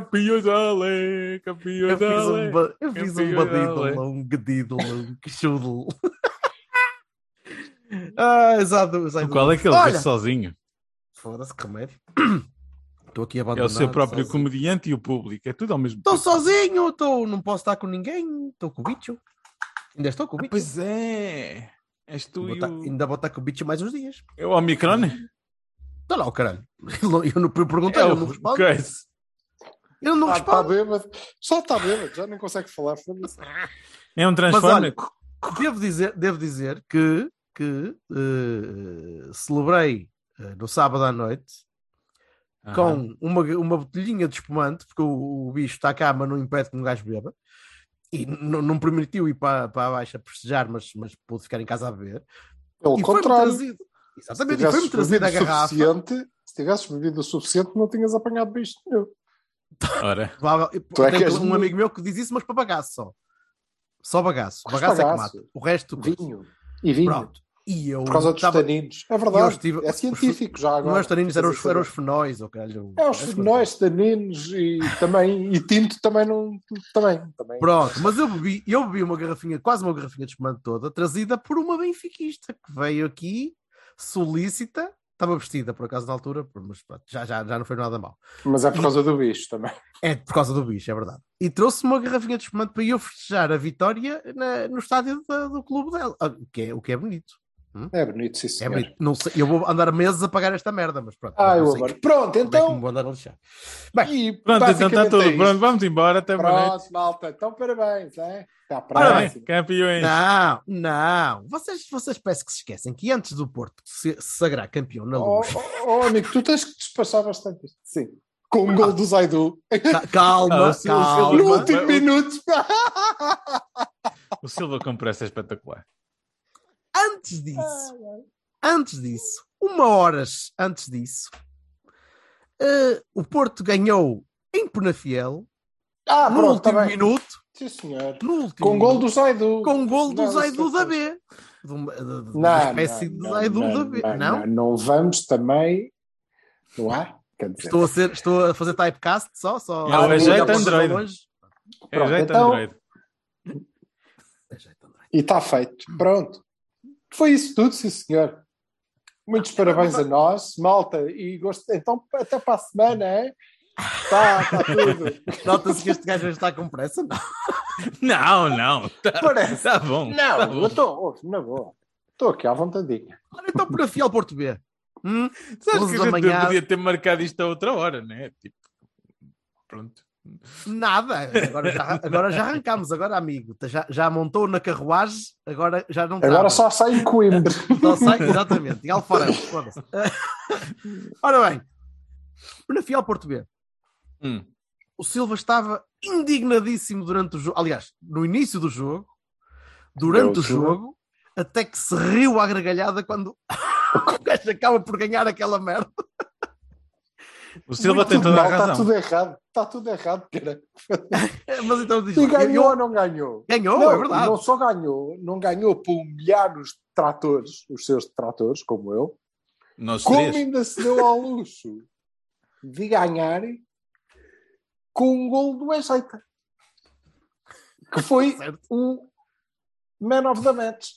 Campeões ale, campeões Eu fiz ale. um, eu fiz um ale. um gadídolo, um queixudo. ah, exato, exato. Qual é que ele fez sozinho? Foda-se, que remédio. Estou aqui É abandonado. o seu próprio sozinho. comediante e o público. É tudo ao mesmo Estou sozinho, tô, não posso estar com ninguém. Estou com o bicho. Ainda estou com o bicho. Pois é. És tu Vou e o... Ainda vou estar com o bicho mais uns dias. É o Omicron? Está lá o caralho. Eu não eu perguntei, É eu o não respondo. Coisa. Eu não Ah, está respondo. bêbado. Só está bêbado, já nem consegue falar. É um olha, devo dizer, devo dizer que, que eh, celebrei eh, no sábado à noite Aham. com uma, uma botelhinha de espumante, porque o, o bicho está cá, mas não impede que um gajo beba. E não permitiu ir para, para a baixa prestejar, mas, mas pude ficar em casa a beber. Pelo e foi-me contrário, trazido. se Exatamente, e foi-me trazida a garrafa. suficiente, se tivesses bebido o suficiente, não tinhas apanhado bicho nenhum. Ora, é tem que és um amigo meu que diz isso, mas para bagaço só. Só bagaço. Mas Bagaço é que bagaço. mata. O resto. Vinho. E vinho. Pronto. E eu Por causa dos estava- taninos. É verdade. estive- É científico já Não agora. é os taninos, eram os, eram os fenóis, ou caralho. É os fenóis, taninos e também. E tinto também não. Também. também. Pronto, mas eu bebi, eu bebi uma garrafinha, quase uma garrafinha de espumante toda, trazida por uma benfiquista que veio aqui, solícita, estava vestida por acaso na altura, mas pronto, já, já, já não foi nada mal. Mas é por causa do bicho também. É por causa do bicho, é verdade. E trouxe uma garrafinha de espumante para eu festejar a vitória na- no estádio da- do clube dela, Ah, o que é, o que é bonito. É bonito, sim, É senhor. bonito. Não sei, eu vou andar meses a pagar esta merda, mas pronto. Ah, eu que- Pronto, é então. vou andar a lixar. Bem, E pronto, então está basicamente tudo. é. Pronto, vamos embora. Até. Pronto, malta. Então, parabéns, é? Parabéns, próxima. campeões. Não, não. Vocês, vocês parece que se esquecem que antes do Porto se se sagrar campeão na Oh, luz. oh, oh, amigo, tu tens que despachar bastante isto. Sim. Com o gol do Zaidu. Ca- Calma, Ah, calma. No último o- minuto. O Silva com pressa é espetacular. Antes disso, antes disso, uma horas antes disso, eh, o Porto ganhou em Penafiel Ah, no pronto, último tá bem. minuto, Sim, senhor. no último Com o gol do Zaidu. com o gol do Não, Zaidu da é B. De uma, de- de uma Não, espécie não, de não, Zaidu não, da B. não, Não? não, não vamos também. Não é? Dizer, Estou, a ser, estou a fazer typecast só? só É o só jeito Android. É Pronto, jeito então- Android. É jeito Android. E está feito. Pronto. Foi isso tudo, sim, senhor. Muitos parabéns a nós, malta. E gosto. Então, até para a semana, é? Está, está tudo. Nota-se que este gajo está com pressa. Não. Não, não. Tá, Parece. tá bom. Não, tá bom. eu estou, na boa. Estou aqui à vontadinha. Olha, então para fiel Porto B. Hum? Sabes 11 que a gente manhã. podia ter marcado isto a outra hora, né? Tipo, pronto. Nada. Agora já, agora já arrancámos. Agora, amigo. Já, já montou na carruagem. Agora já não Agora trava. só sai em Coimbra. Só sai, exatamente. Em Alfarão. foda-se. Ora bem. Na fiel Porto B. Hum. O Silva estava indignadíssimo durante o jogo. Aliás, no início do jogo, durante o jogo, até que se riu à gargalhada quando o gajo acaba por ganhar aquela merda. O Silva tem Tudo toda a mal, Está razão. tudo errado. Está tudo errado, cara. Mas então diz E ganhou ou não ganhou? Ganhou, não, é verdade. Não só ganhou, não ganhou para humilhar os tratores, os seus tratores, como eu, Nós como três. ainda se deu ao luxo de ganhar com um gol do Ejeita, que foi o man of the match.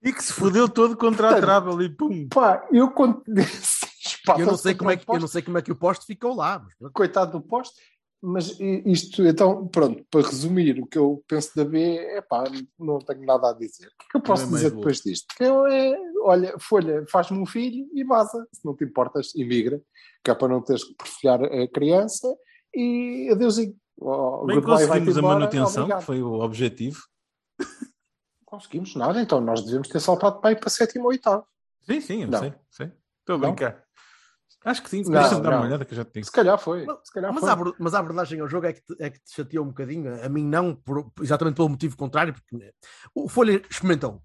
E que se fodeu todo contra a trave ali, pum. Pá, eu quando Eu não, sei como é que, eu não sei como é que o poste ficou lá. Mas, coitado do poste. Mas isto, então, pronto, para resumir o que eu penso da B, é pá, não tenho nada a dizer. O que é que eu posso dizer depois disto? Que eu é, olha, folha, faz-me um filho e vaza, se não te importas, imigra, que é para não teres que perfilhar a criança e adeusinho. Oh, Bem conseguimos a manutenção, obrigado. que foi o objetivo. Conseguimos nada, então nós devemos ter saltado para ir para sétimo ou oitavo. Sim, sim, eu Não. sei, sei. Estou a Não? brincar. Acho que sim, Não, deixa-me dar não. uma olhada que eu já te digo. Se calhar foi. Mas- Se calhar Mas foi. a, mas a abordagem ao jogo é que te, é que te chateou um bocadinho. A mim não, por- exatamente pelo motivo contrário, porque o Folha experimentou.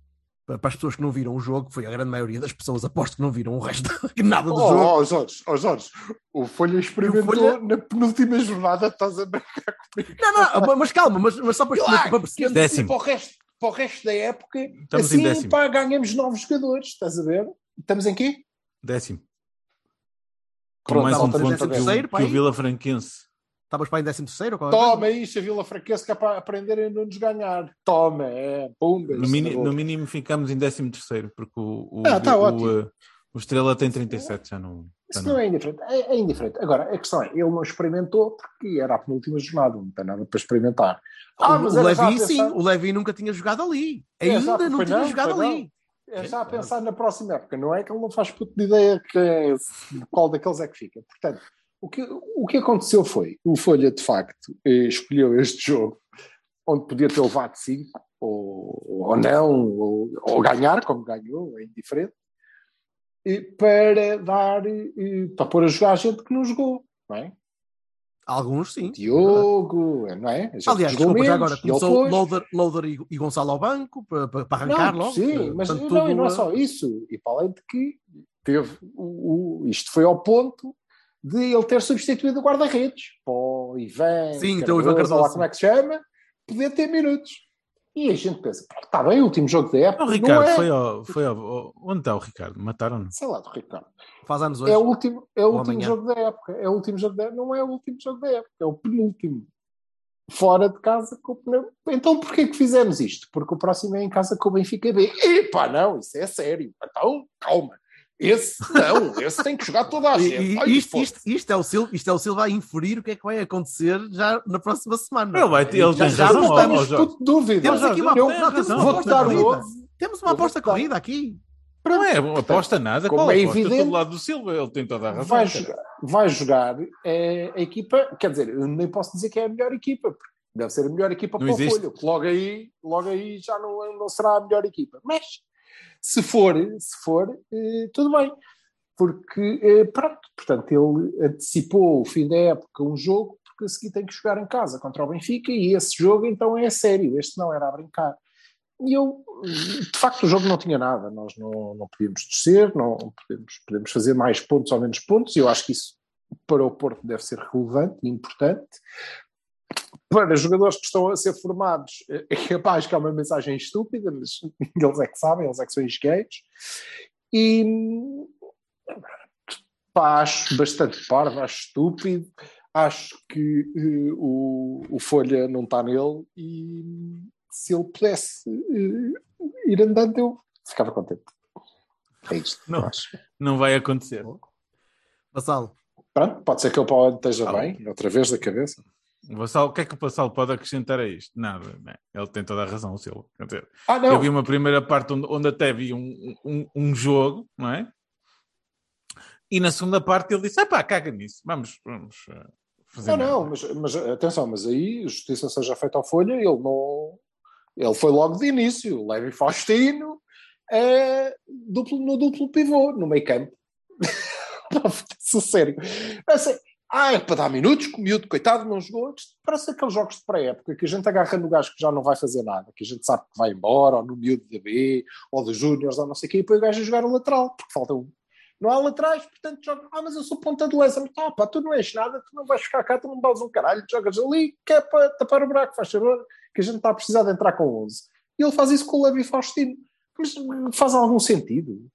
Para as pessoas que não viram o jogo, foi a grande maioria das pessoas, aposto que não viram o resto, que nada do Oh, jogo. oh, Jorge, oh, Jorge, o Folha experimentou Folha- na penúltima jornada, estás a brincar comigo. Não, não, mas calma, mas, mas só para, Ah, para perceber. Décimo. Para o, resto, para o resto da época, Estamos assim pá, ganhamos novos jogadores, estás a ver? Estamos em quê? Décimo. Com Pronto, mais um ponto que terceiro, o, que o. Vila Franquense. Estavas para em 13 terceiro? Toma isto, a Vila Fraquense que é para aprenderem a não nos ganhar. Toma, é, pumba. No, isso mini- no mínimo ficamos em décimo terceiro, porque o, o, Ah, tá o, ótimo. uh, o Estrela tem 37, já não. já Isso não é indiferente. É, é indiferente. Agora, a questão é, ele não experimentou porque era a penúltima jornada, não tem nada para experimentar. Ah, mas o Levi, sim, o Levi nunca tinha jogado ali. É, Ainda exato, não tinha não, jogado pois não. ali. É já a pensar na próxima época, não é que ele não faz puto de ideia que é qual daqueles é que fica. Portanto, o que, o que aconteceu foi, o Folha de facto eh, escolheu este jogo onde podia ter levado 5 ou, ou não, ou, ou ganhar, como ganhou, é indiferente, para dar, eh, para pôr a jogar a gente que não jogou, não é? Alguns sim. Diogo, não é? Aliás, desculpa, já menos, agora e ele começou. Loader, Loader e, Gonçalo ao banco para, para, arrancar não, logo. Sim, Eh, mas não, tudo, não é eh, só isso. E para além de que teve o, o- isto foi ao ponto de ele ter substituído o guarda-redes para o Ivan, Sim, então o Ivan ou lá Cardoso. como é que se chama, poder ter minutos. E a gente pensa, "Pá, está bem, o último jogo da época. O não Ricardo é. foi ao, foi ao, Onde está o Ricardo? Mataram-no? Sei lá, do Ricardo. Faz anos hoje. É o último, é o Ou último amanhã. jogo da época. É o último jogo da época. Não é o último jogo da época, é o penúltimo. Fora de casa com o pneu. Então porquê que fizemos isto? Porque o próximo é em casa com o Benfica B. Epá, não, isso é sério. Então, calma. Esse não, esse tem que jogar toda a gente. e Ai, isto, isto, isto, é o Silva, isto é o Silva a inferir o que é que vai acontecer já na próxima semana. Ele vai- ele já, já não temos tudo dúvida. temos aqui uma, Eu- não, temos uma Vou aposta corrida. 11. Temos uma aposta corrida aqui. Não é aposta nada. Como Qual é aposta? evidente- Estou do lado do Silva, ele tem toda a razão. vai jogar, vai jogar é, a equipa, quer dizer, eu nem posso dizer que é a melhor equipa, porque deve ser a melhor equipa Não para existe. o Folha, que logo aí, logo aí já não, não será a melhor equipa. Mas se for, se for, eh, tudo bem. Porque, eh, pronto, portanto, ele antecipou o fim da época um jogo, porque a seguir tem que jogar em casa contra o Benfica, e esse jogo então é sério, este não era a brincar. E eu, de facto, o jogo não tinha nada. Nós não, não podíamos descer, não podemos, podemos fazer mais pontos ou menos pontos. E eu acho que isso para o Porto deve ser relevante e importante. Para jogadores que estão a ser formados, é capaz que é uma mensagem estúpida, mas eles é que sabem, eles é que são engenheiros. E pá, acho bastante parvo, acho estúpido. Acho que eh, o, o Folha não está nele e se ele pudesse eh, ir andando, eu ficava contente. É isto. Não. acho. Não vai acontecer. Vassalo, Pronto, pode ser que ele esteja Ah, bem, outra vez da cabeça. O Vassal, o que é que o Vassal pode acrescentar a isto? Nada, né? ele tem toda a razão, o Silva. Dizer, Ah, eu vi uma primeira parte onde, onde até vi um, um, um jogo, não é? E na segunda parte ele disse: ah pá, caga nisso, vamos, vamos eh, fazer. não, nada." não, mas, mas atenção, mas aí justiça seja feita ao Folha, ele não. Ele foi logo de início, Levi Faustino, é, duplo, no duplo pivô, no meio campo. Sério. Assim, ah, é para dar minutos, que o miúdo, coitado, não jogou. Parece aqueles jogos de pré-época que a gente agarra no gajo que já não vai fazer nada, que a gente sabe que vai embora, ou no miúdo da B, ou dos Júniors, ou não sei o quê, e depois o gajo a jogar o lateral, porque falta um. Não há laterais, portanto joga. Ah, mas eu sou ponta de lança. Mas, ah, pá, tu não és nada, tu não vais ficar cá, tu não vales um caralho, jogas ali, que é para tapar o buraco, faz favor, que a gente está a precisar de entrar com 11. E ele faz isso com o Levi Faustino. Mas faz algum sentido.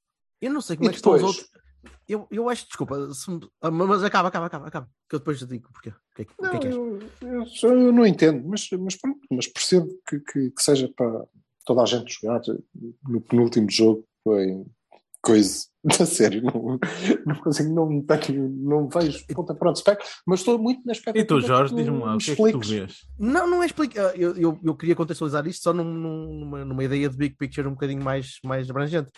eu não sei como E é que estão os depois? outros. Eu, eu acho, desculpa, se me- ah, mas acaba, acaba, acaba, acaba. Que eu depois te digo porquê. O que é que, o que, Não, é que és? eu, eu, eu não entendo, mas, mas pronto, mas percebo que, que, que seja para toda a gente jogar no penúltimo jogo foi coisa a sério, não, não consigo, não, tenho, não vejo ponta pronto spec, mas estou muito na E expectativa. tu, Jorge, diz-me lá, o que é que tu vês? Não, não é explicar. Eu, eu, eu queria contextualizar isto só num- numa, numa ideia de big picture um bocadinho mais, mais abrangente.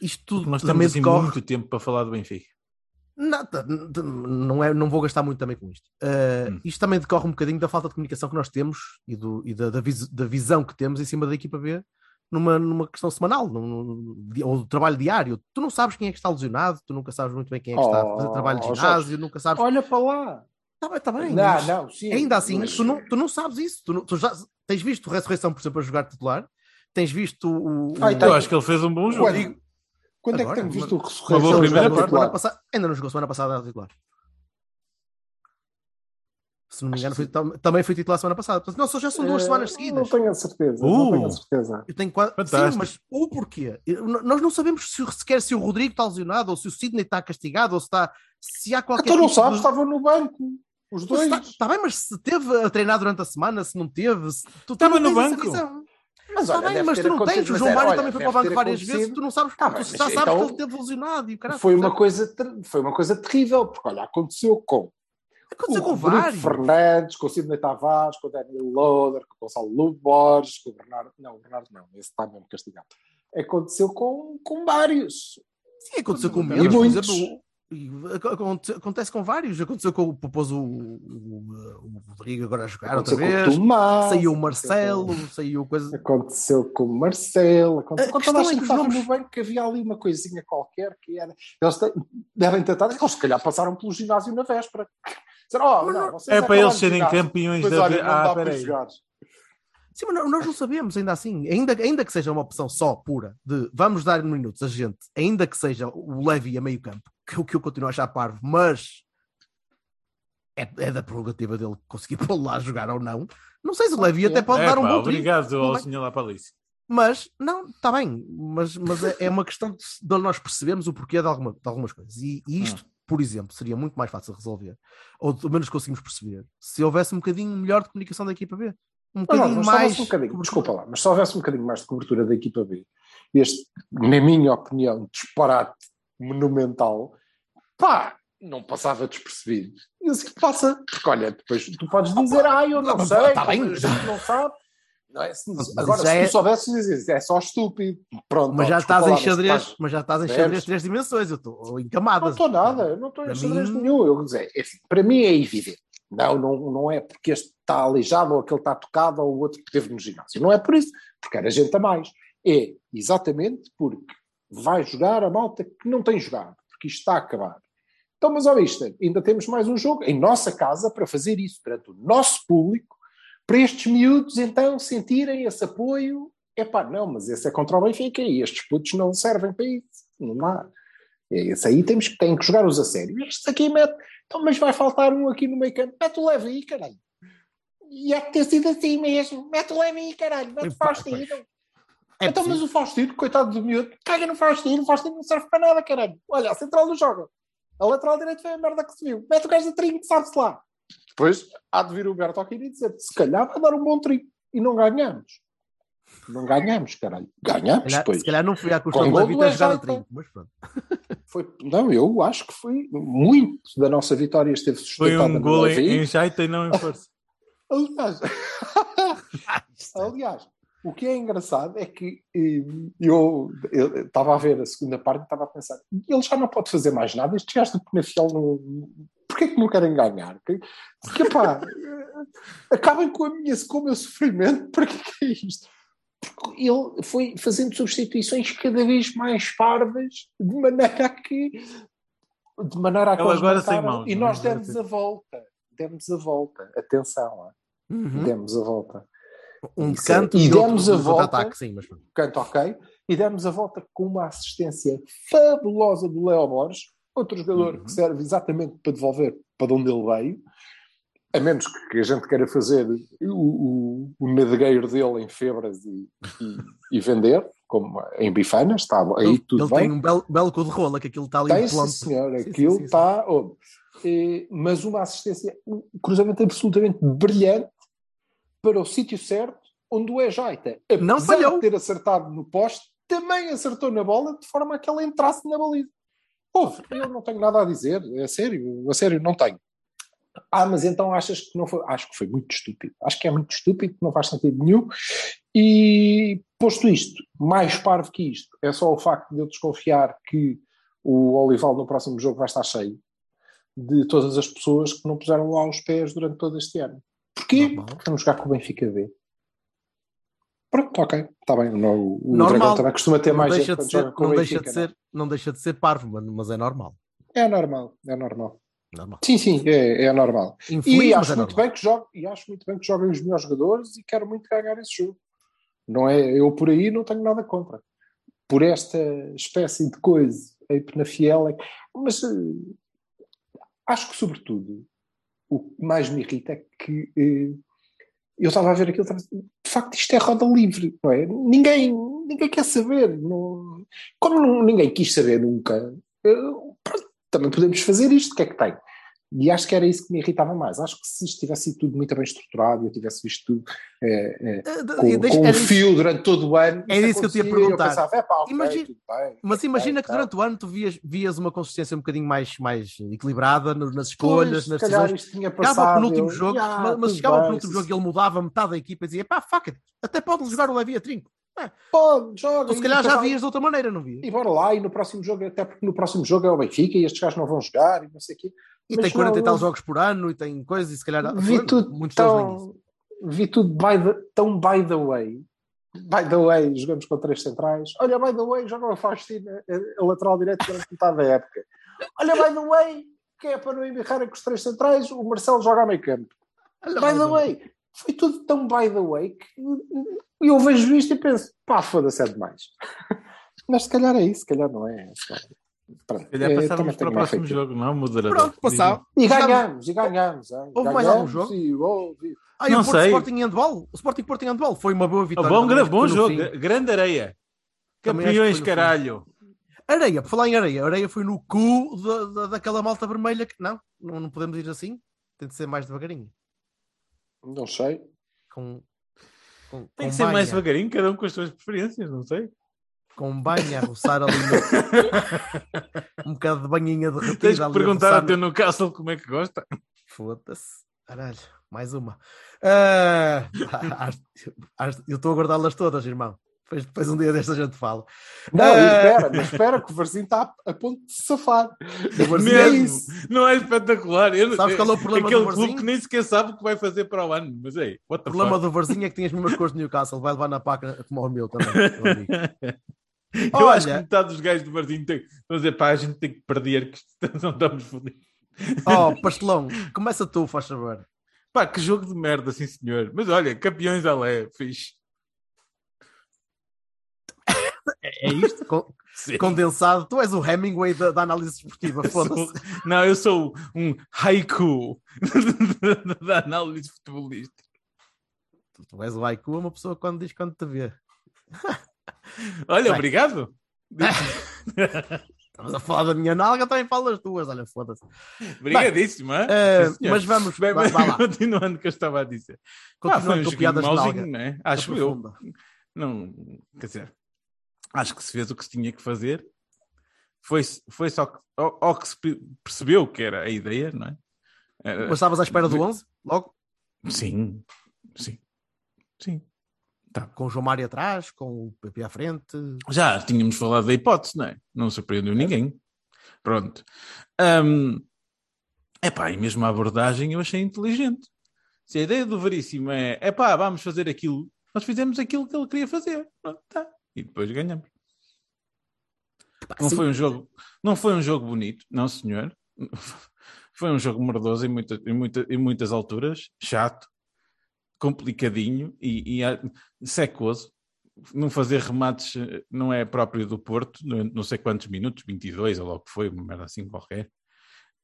Isto tudo Nós também temos decorre. muito tempo para falar do Benfica. Nada, não, é, não vou gastar muito também com isto. Uh, Hum. Isto também decorre um bocadinho da falta de comunicação que nós temos e, do, e da, da, vis- da visão que temos em cima da equipa B numa, numa questão semanal, num, num- ou do trabalho diário. Tu não sabes quem é que está lesionado, tu nunca sabes muito bem quem é que está a fazer Oh, trabalho de ginásio, nunca sabes. Olha para lá. Está bem, está bem. Não, não, sim. ainda assim, mas- tu, não, tu não sabes isso. Tu, não- tu já tens visto o Ressurreição, por exemplo, a jogar titular, tens visto o. o- Ah, então- Eu acho que ele fez um bom jogo. Quando, quando é que Agora, tenho visto o Uma Ressurreição? Ele primeira parte. semana passada- ainda não jogou semana passada a titular. Se não me engano, foi- tam- também foi titular semana passada. Portanto, não, só já são duas Eh, semanas Não seguidas. tenho a certeza. Não Uh. tenho a certeza. Eu tenho quase... Sim, mas o porquê? Nós não sabemos se, sequer se o Rodrigo está lesionado, ou se o Sidney está castigado, ou se está. Se há qualquer. Então não tipo sabes, de- estavam no banco. Os dois. Está, está bem, mas se teve a treinar durante a semana, se não teve, se, tu, Estava não no banco. Mas Está olha, bem, deve mas tu não tens. O João Mário também foi para o deve banco ter várias vezes, tu não sabes, Tá tu bem, já sabes então- que ele teve lesionado e o caralho. Foi uma, coisa, foi uma coisa terrível, porque olha, aconteceu com Aconteceu o com vários. Fernandes, com o Sidney Tavares, com o Daniel Loader, com o Gonçalo Lugo Borges, com o Bernardo. Não, o Bernardo não, esse está mesmo castigado. Aconteceu com, com vários. Sim, aconteceu com menos, por muitos. Acontece com vários. Aconteceu com o pôs o, o, o Rodrigo agora a jogar outra Aconteceu com vez. o Tomás. Saiu o aconteceu Marcelo, saiu coisa. com- Aconteceu com o Marcelo. Aconteceu com toda a é gente estava no banco que havia ali uma coisinha qualquer que era. Eles te- devem tentar. Eles se calhar passaram pelo ginásio na véspera. Dizer, oh, não, vocês É para eles serem campeões da não Ah, peraí. Sim, mas nós não sabemos ainda assim. Ainda, ainda que seja uma opção só pura de vamos dar minutos a gente, ainda que seja o Levi a meio campo, que o que eu continuo a achar parvo, mas é, é da prerrogativa dele conseguir pô-lo lá a jogar ou não. Não sei se o Levi até pode É, dar um pá, bom trinco. obrigado ao senhor Lapalice. Mas, não, está bem, mas, mas é, é uma questão de, de nós percebermos o porquê de, alguma- de algumas coisas. E, e isto, por exemplo, seria muito mais fácil de resolver, ou pelo menos conseguimos perceber, se houvesse um bocadinho melhor de comunicação da equipa B. Um Não, bocadinho não, mas se mais. um bocadinho, desculpa lá, mas se houvesse um bocadinho mais de cobertura da equipa B, este, na minha opinião, disparate monumental, pá, não passava despercebido. E assim passa, porque olha, depois tu podes dizer, ah, eu não Não, sei, tá bem. não sabe. Não é? Se- Mas agora, se é- tu soubesses dizer, é só estúpido. Pronto, Mas ó, já estás em mas xadrez, estás- mas já estás em xadrez três dimensões, eu estou em Não camadas. estou nada, eu não estou em xadrez mim- nenhum. Eu dizer, é assim, para mim é evidente. Não, não, não é porque este está aleijado ou aquele está tocado ou o outro que teve no ginásio. Não é por isso, porque era gente a mais. É exatamente porque vai jogar a malta que não tem jogado, porque isto está a acabar. Então, mas olha isto, ainda temos mais um jogo em nossa casa para fazer isso perante o nosso público, para estes miúdos então sentirem esse apoio. Epá, não, mas esse é contra o Benfica e estes putos não servem para isso. Não dá. É Esse aí temos que, tem que jogar os a sério. Estes aqui mete, então, mas vai faltar um aqui no meio campo. Mete o leve aí, caralho. E é que ter sido assim mesmo. Mete o leve aí, caralho. Mete o Epá, Faustino. É então, mas possível. o Faustino, coitado do miúdo, caga no Faustino. O Faustino não serve para nada, caralho. Olha, a central não joga. A lateral direito foi a merda que se viu. Mete o gajo a trinco, sabe-se lá. Depois há de vir o Bertolini e dizer se calhar vai dar um bom trinco. E não ganhamos. Não ganhamos, caralho. Ganhamos, Se calhar, pois. se calhar não foi à custa Com do gol Levi do ter jogado a Ejaita. trinco, mas pronto. Foi, não, eu acho que foi muito da nossa vitória esteve Foi sustentada um no gol em, em jeito e não em força. Aliás, aliás, o que é engraçado é que eh, eu estava a ver a segunda parte e estava a pensar, ele já não pode fazer mais nada, estes gajos do Penafiel não. Porquê que não querem ganhar? Que- Porque, pá, acabem com, a minha, com o meu sofrimento, para que que é isto? Porque ele foi fazendo substituições cada vez mais parvas, de maneira a que. De maneira a que agora sem mãos, E é? nós demos a volta. Demos a volta. Atenção. Uhum. Demos a volta. Um de canto e e outro demos a de volta. contra-ataque, sim, mas. Canto ok. E demos a volta com uma assistência fabulosa do Léo Borges, outro jogador Uhum. que serve exatamente para devolver para onde ele veio. A menos que a gente queira fazer o, o, o nadegueiro dele em febras e, e, e vender, como em bifanas, está aí ele tudo ele bem. tem um belo, belo cu de rola, que aquilo está ali Tem, sim, senhor. Aquilo sim, sim. está. oh, eh, mas uma assistência, um cruzamento absolutamente brilhante para o sítio certo, onde o Ejaita, Não apesar falhou. de ter acertado no poste, também acertou na bola de forma a que ela entrasse na baliza. Houve, eu não tenho nada a dizer, é sério, a sério, não tenho. Ah, mas então achas que não foi? Acho que foi muito estúpido. Acho que é muito estúpido, não faz sentido nenhum. E posto isto, mais parvo que isto, é só o facto de eu desconfiar que o Olival no próximo jogo vai estar cheio de todas as pessoas que não puseram lá os pés durante todo este ano. Porquê? Normal. Porque vamos jogar com o Benfica B. Pronto, ok, está bem. O Normal. Dragão também costuma ter não mais deixa gente de ser, não deixa de Benfica, ser, não deixa de ser parvo, mas é normal. é? É normal, é normal. Normal. Sim, sim, é, é normal. Infeliz, E acho é muito normal. bem que jogue, e acho muito bem que joguem os melhores jogadores e quero muito ganhar esse jogo. Não é, eu por aí não tenho nada contra. Por esta espécie de coisa, a Penafiel é... Mas eh, acho que, sobretudo, o que mais me irrita é que eh, eu estava a ver aquilo, estava de facto isto é roda livre, não é? Ninguém, ninguém quer saber. Não, como não- ninguém quis saber nunca, eh, pronto, também podemos fazer isto, o que é que tem? E acho que era isso que me irritava mais. Acho que se isto tivesse sido tudo muito bem estruturado e eu tivesse visto tudo Eh, de- com, com um fio durante todo o ano. Era isso que eu acontecia, perguntar. Eu pensava, é pá, ok, Imagina- bem, Mas imagina bem, que tá. durante o ano tu vias, vias uma consistência um bocadinho mais, mais equilibrada nas escolhas, Pois, nas decisões. tinha Chegava ao penúltimo eu- jogo, "Ya, mas, chegava ao penúltimo sim, jogo e ele mudava metade da equipa e dizia pá, fuck it, até pode jogar o Levi a trinco. Pode, joga. Tu se calhar já vias de outra maneira, não vias? E bora lá, e no próximo jogo, até porque no próximo jogo é o Benfica e estes gajos não vão jogar e não sei o quê. E Mas tem 40 e tal jogos por ano e tem coisas, e se calhar Vi Foi, tudo muitos isso. tão, vi tudo by the, tão by the way. By the way, jogamos com três centrais. Olha, by the way, joga o Faustino a, a lateral direito durante metade da época. Olha, by the way, que é para não embirrar com os três centrais, o Marcelo joga a meio campo. By the way, foi tudo tão by the way que eu vejo isto e penso, pá, foda-se, é demais. Mas se calhar é isso, se calhar não é. Se calhar- Pronto, Se calhar é, passávamos para o próximo jogo, não, moderador? Pronto, passava. E ganhamos, e ganhamos. hein? Houve mais algum jogo? e houve. Ah, e Não o Porto sei. Sporting handball? O Sporting Porto handball foi uma boa Ah, vitória. bom, também, gra- acho que bom jogo, fim. grande areia. Campeões, caralho. Areia, por falar em areia, areia foi no cu da, da- daquela malta vermelha que. Não, não, não podemos ir assim. Tem de ser mais devagarinho. Não sei. Com, com, Tem com que ser mais devagarinho, cada um com as suas preferências, não sei. Com banha a roçar ali no... um bocado de banhinha derretida. Tens que a perguntar ao teu Newcastle como é que gosta. Foda-se. Caralho, mais uma. Acho- eu estou a guardá-las todas, irmão. Depois, depois um dia desta a gente fala. Não, Ah. espera, mas espera que o Varzinho está a ponto de se safar. O Varzinho é isso. Não é espetacular. Eu, Sabes qual é o problema Aquele do clube Varzinho? que nem sequer sabe o que vai fazer para o ano. Mas ei, what O problema fuck? do Varzinho é que tem as mesmas cores de Newcastle. Vai levar na paca como o meu também. Eu acho que Olha- metade dos gajos do Martinho tem vão dizer, pá, a gente tem que perder, que não estamos fodidos. Oh, pastelão, começa tu, faz favor. Pá, que jogo de merda, sim senhor. Mas olha, campeões à lé, fixe. É isto? Con- Sim. condensado. Tu és o Hemingway da, da análise esportiva. Foda-se. Não, eu sou um haiku da análise futebolista. Tu és o haiku, uma pessoa quando diz quando te vê. Olha, Bem. obrigado. Estamos a falar da minha nalga, também falas tuas. Olha, foda-se. Obrigadíssimo, Sim, senhor. mas vamos, Bem, mas vá lá. continuando o que eu estava a dizer. Pá, Continua foi um com piadas de nalga. né? Acho eu. Não, quer dizer, acho que se fez o que se tinha que fazer. Foi, foi só que, ao, ao que se pe- percebeu que era a ideia, não é? Era- Mas estavas à espera do 11? Logo? Sim, sim, sim. Com o João Mário atrás, com o PP à frente. Já tínhamos falado da hipótese, não é? Não surpreendeu ninguém. Pronto. Hum, epá, e mesmo a abordagem eu achei inteligente. Se a ideia do Veríssimo é, epá, vamos fazer aquilo, nós fizemos aquilo que ele queria fazer. Pronto, tá. E depois ganhamos. Não sim. foi um jogo, não foi um jogo bonito, não senhor. Foi um jogo mordoso em, muita, em, muita, em muitas alturas, chato, complicadinho e, e ah, secoso. Não fazer remates eh, não é próprio do Porto, não, não sei quantos minutos, 22 ou logo que foi, uma merda assim qualquer.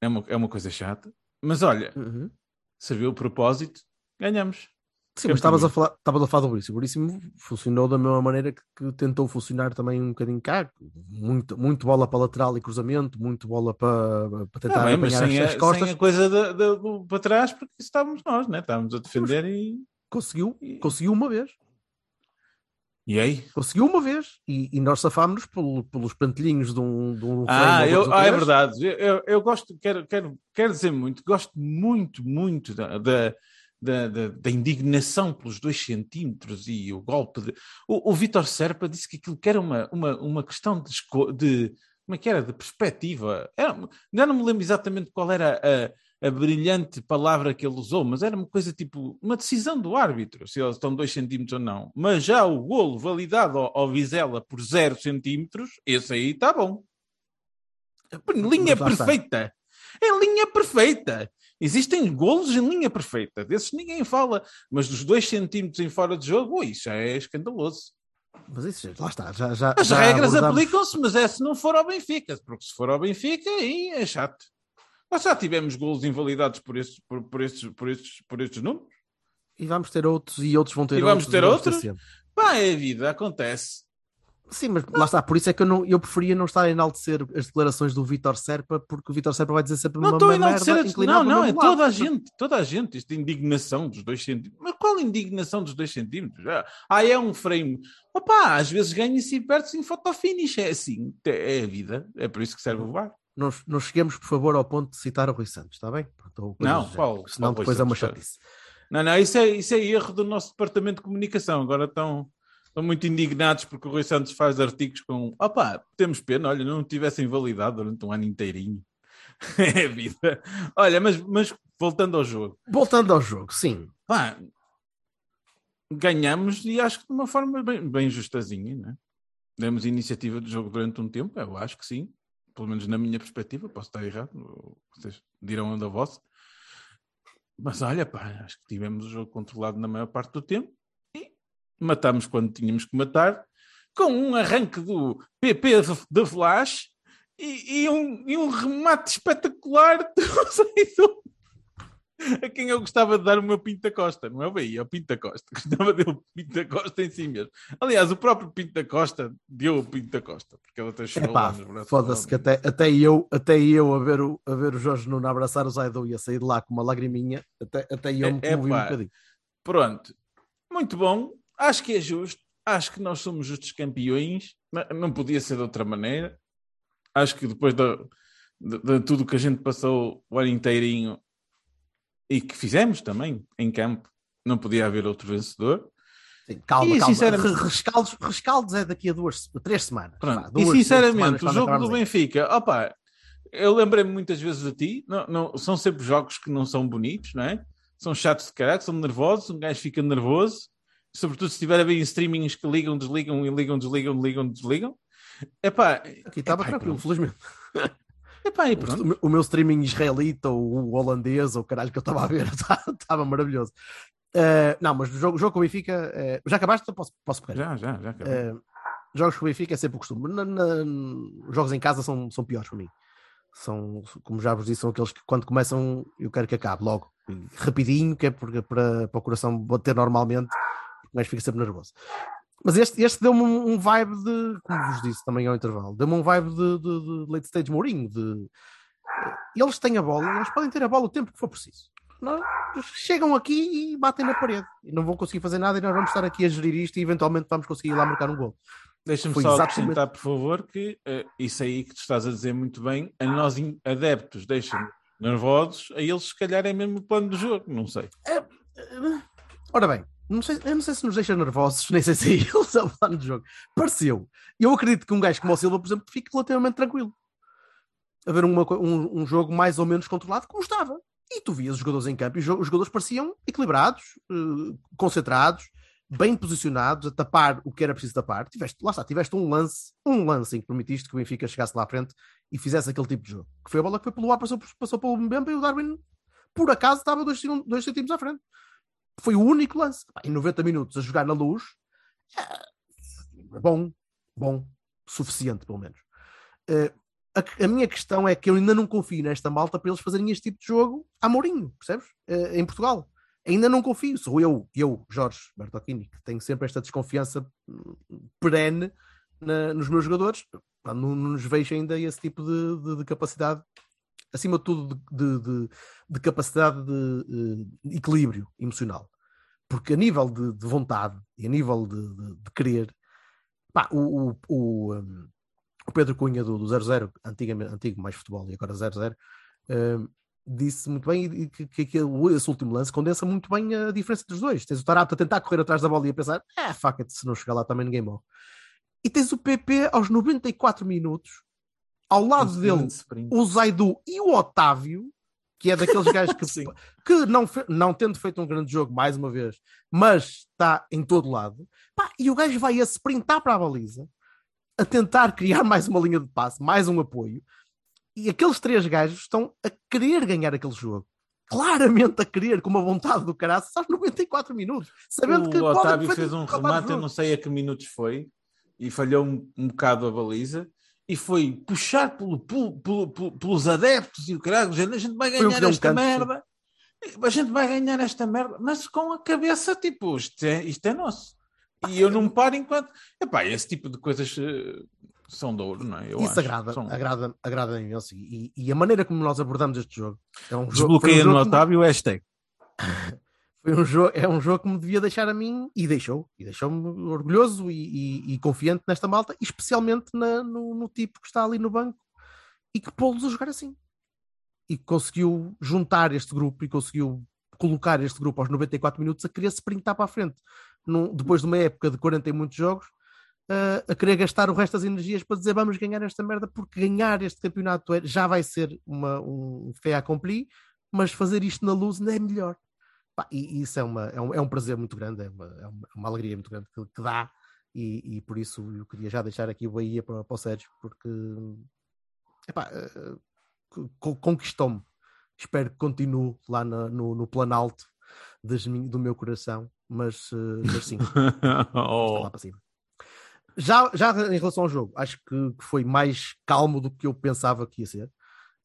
É uma, é uma coisa chata. Mas olha, Uhum. serviu o propósito, ganhamos. Sim, mas estavas a falar, estavas a falar do Veríssimo. O Veríssimo funcionou da mesma maneira que, que tentou funcionar também um bocadinho cá. Muito, muito bola para lateral e cruzamento, muito bola para, para tentar bem, mas apanhar as, a, as costas. sem a coisa da- da- do, para trás, porque estávamos nós, né? estávamos a defender e. Conseguiu, conseguiu uma vez. E aí? Conseguiu uma vez. E, e nós safámos pelo, pelos pantelhinhos de um, de um Ah, eu, ah, é verdade. Eu, eu, eu gosto, quero, quero, quero dizer muito, gosto muito, muito da, da, da, da- da indignação pelos dois centímetros e o golpe. De... O, o Vitor Serpa disse que aquilo que era uma, uma, uma questão de, de. Como é que era? De perspectiva. Era, já não me lembro exatamente qual era a brilhante palavra que ele usou, mas era uma coisa tipo uma decisão do árbitro, se eles estão dois centímetros ou não. Mas já o golo validado ao, ao Vizela por zero centímetros, esse aí está bom. Linha perfeita. É linha perfeita. Existem golos em linha perfeita. Desses ninguém fala. Mas dos dois centímetros em fora de jogo, ui, isso já é escandaloso. Mas isso, lá está. Já, já, As já regras abordamos- aplicam-se, mas é se não for ao Benfica. Porque se for ao Benfica, aí é chato. Nós já tivemos golos invalidados por estes, por, por estes, por, estes, por estes números. E vamos ter outros e outros vão ter E vamos outros. ter outros? Pá, é a vida, acontece. Sim, mas lá está. Por isso é que eu, não, eu preferia não estar a enaltecer as declarações do Vítor Serpa, porque o Vítor Serpa vai dizer sempre Não uma, estou a uma enaltecer. merda a- Não, não, é toda a gente, toda a gente. Isto de indignação dos dois centímetros. Mas qual indignação dos dois centímetros? Ah, Ah, é um frame. Opá, às vezes ganha-se e perde-se em fotofinish. É assim, é a vida. É por isso que serve o VAR. Não, não cheguemos, por favor, ao ponto de citar o Rui Santos, está bem? Pronto, Não, qual- porque Senão qual depois é uma Santos? chatice. Não, não, isso é, isso é erro do nosso departamento de comunicação. Agora estão, estão muito indignados porque o Rui Santos faz artigos com opá, temos pena, olha, não tivessem validado durante um ano inteirinho. é a vida. Olha, mas, mas voltando ao jogo, Voltando ao jogo, sim. pá, ganhamos e acho que de uma forma bem, bem justazinha, né? Demos iniciativa do jogo durante um tempo, eu acho que sim, pelo menos na minha perspectiva, posso estar errado, vocês dirão onde a vossa. Mas olha, pá, acho que tivemos o jogo controlado na maior parte do tempo matámos quando tínhamos que matar, com um arranque do PP de- de Flash e, e um, e um remate espetacular do Zaidu, a quem eu gostava de dar o meu Pinta Costa, não é o Bahia, é o Pinta Costa. Gostava de o Pinta Costa em si mesmo. Aliás, o próprio Pinta Costa deu o Pinta Costa, porque ele até chorou lá Epá, nos braços. foda-se que até, até eu, até eu a, ver o, a ver o Jorge Nuno abraçar o Zaidu e a sair de lá com uma lagriminha, até, até eu me É- comovi um bocadinho. Pronto, muito bom. Acho que é justo. Acho que nós somos justos campeões. Não- podia ser de outra maneira. Acho que depois de, de- de tudo que a gente passou o ano inteirinho e que fizemos também em campo, não podia haver outro vencedor. Sim, calma, E, calma. sinceramente- Re- Rescaldos, rescaldos é daqui a duas, três semanas. Pá, E duas, três sinceramente, semanas o jogo do. Benfica, opa, eu lembrei-me muitas vezes de ti, não, não- são sempre jogos que não são bonitos, não é? São chatos de caralho, são nervosos, um gajo fica nervoso, sobretudo se estiver a ver em streamings que ligam, desligam, e ligam, desligam, ligam, desligam. Epá, Aqui estava epá, tranquilo, felizmente. Epá, e O, pronto. meu- o meu streaming israelita ou o holandês ou o caralho que eu estava a ver estava maravilhoso. Eh, não, mas o jogo, o jogo com o Benfica, eh, já acabaste? Posso, posso pegar? Já, já, já. Eh, jogos com o Benfica é sempre o costume. Na- na- os jogos em casa são, são piores para mim. São, como já vos disse, são aqueles que quando começam eu quero que acabe logo, rapidinho, que é porque, para, para o coração bater normalmente, mais fica sempre nervoso. Mas este, este deu-me um, um vibe de, como vos disse também ao intervalo, deu-me um vibe de, de- de late stage Mourinho. De, eles têm a bola, eles podem ter a bola o tempo que for preciso. Não, chegam aqui e batem na parede e não vão conseguir fazer nada e nós vamos estar aqui a gerir isto e eventualmente vamos conseguir ir lá marcar um gol. Deixa-me só exatamente- acrescentar, por favor, que eh, isso aí que tu estás a dizer muito bem, a nós adeptos deixam nervosos, a eles se calhar é mesmo o plano do jogo, não sei. Ora bem, não sei, eu não sei se nos deixa nervosos, nem sei se é eles a plano do jogo. Pareceu. Eu acredito que um gajo como o Silva, por exemplo, fique relativamente tranquilo. A ver uma um, um jogo mais ou menos controlado, como estava. E tu vias os jogadores em campo e os jo- os jogadores pareciam equilibrados, eh, concentrados, bem posicionados, a tapar o que era preciso tapar. Tiveste, lá está, tiveste um lance, um lance em que permitiste que o Benfica chegasse lá à frente e fizesse aquele tipo de jogo. Que foi a bola que foi pelo ar, passou, passou pelo Mbemba e o Darwin, por acaso, estava dois, dois centímetros à frente. Foi o único lance. Em 90 minutos a jogar na luz, é, bom, bom, suficiente pelo menos. Eh, a, a minha questão é que eu ainda não confio nesta malta para eles fazerem este tipo de jogo a Mourinho, percebes? Eh, em Portugal. Ainda não confio. Sou eu, eu, Jorge Bertocchini, que tenho sempre esta desconfiança hum, perene na- nos meus jogadores. Não, não nos vejo ainda esse tipo de, de- de capacidade, acima de tudo, de, de- de capacidade de eh, equilíbrio emocional. Porque a nível de, de vontade e a nível de, de- de querer, pá, o, o, o, hum, o Pedro Cunha do, do 00, antigamente, antigo mais futebol e agora 00, hum, disse muito bem que, que, que esse último lance condensa muito bem a diferença dos dois. Tens o Tarato a tentar correr atrás da bola e a pensar, ah, fuck it, se não chegar lá também ninguém morre. E tens o PP aos 94 minutos, ao lado dele, o Zaidu e o Otávio, que é daqueles gajos que, que não, não tendo feito um grande jogo, mais uma vez, mas está em todo lado, pá, e o gajo vai a sprintar para a baliza, a tentar criar mais uma linha de passe, mais um apoio, e aqueles três gajos estão a querer ganhar aquele jogo. Claramente a querer, com uma vontade do caraças, aos 94 minutos, sabendo que o Otávio fez um o remate, eu não sei a que minutos foi, e falhou um, um bocado a baliza, e foi puxar pelo, pelo- pelo- pelo- pelos adeptos e o caralho, a gente vai ganhar um esta canto, sim. merda, a gente vai ganhar esta merda, mas com a cabeça tipo, isto é, isto é nosso. E eu não me paro enquanto. Epá, esse tipo de coisas eh, são de ouro, não é? Eu Isso acho. agrada, São- agrada, agrada imenso. E, e a maneira como nós abordamos este jogo é um jogo. Desbloqueia foi um no jogo me- Otávio o hashtag. Foi um jogo, é um jogo que me devia deixar a mim e deixou, e deixou-me orgulhoso e, e- e confiante nesta malta, especialmente na- no, no tipo que está ali no banco e que pô-los a jogar assim. E conseguiu juntar este grupo e conseguiu colocar este grupo aos 94 minutos a querer se sprintar para a frente. Depois de uma época de 40 e muitos jogos, ah, a querer gastar o resto das energias para dizer vamos ganhar esta merda, porque ganhar este campeonato é- já vai ser uma, um fait accompli, mas fazer isto na luz não é melhor. Pá, e isso é, uma, é, um, é um prazer muito grande, é uma, é uma, é uma alegria muito grande que, que dá, e, e por isso eu queria já deixar aqui o Bahia para, para o Sérgio, porque epá, eh, co- conquistou-me. Espero que continue lá na- no, no plano alto das do meu coração, mas, eh, mas sim, Oh. lá para cima. Já, já em relação ao jogo, acho que, que foi mais calmo do que eu pensava que ia ser.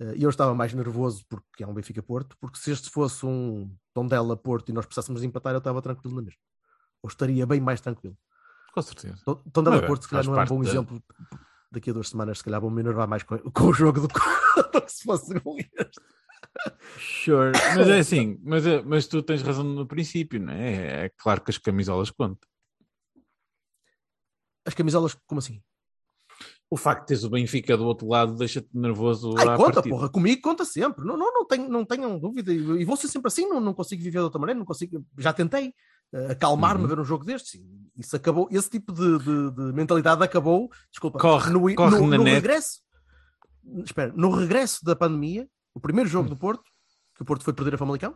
Eh, E eu estava mais nervoso porque é um Benfica Porto, porque se este fosse um Tondela Porto e nós precisássemos de empatar, eu estava tranquilo na mesma. Ou estaria bem mais tranquilo. Com certeza. Ton- Tondela Mas é, Porto, se calhar, não é um bom da- exemplo. Daqui a duas semanas, se calhar, vou me enervar mais com, com o jogo do que, do que se fosse com este. Sure. Mas é assim, mas, é- mas tu tens razão no princípio, não é? É claro que as camisolas contam. As camisolas, como assim? O facto de teres o Benfica do outro lado deixa-te nervoso Ai, conta, partida. porra, comigo conta sempre. Não, não, não, tenho, não tenham dúvida. E vou ser sempre assim, não, não consigo viver de outra maneira, não consigo. Já tentei eh, acalmar-me Uhum. a ver um jogo destes. Isso acabou, esse tipo de, de- de mentalidade acabou, desculpa, Corre, no, corre no, no regresso. Espera, no regresso da pandemia, o primeiro jogo Hum. do Porto, que o Porto foi perder a Famalicão,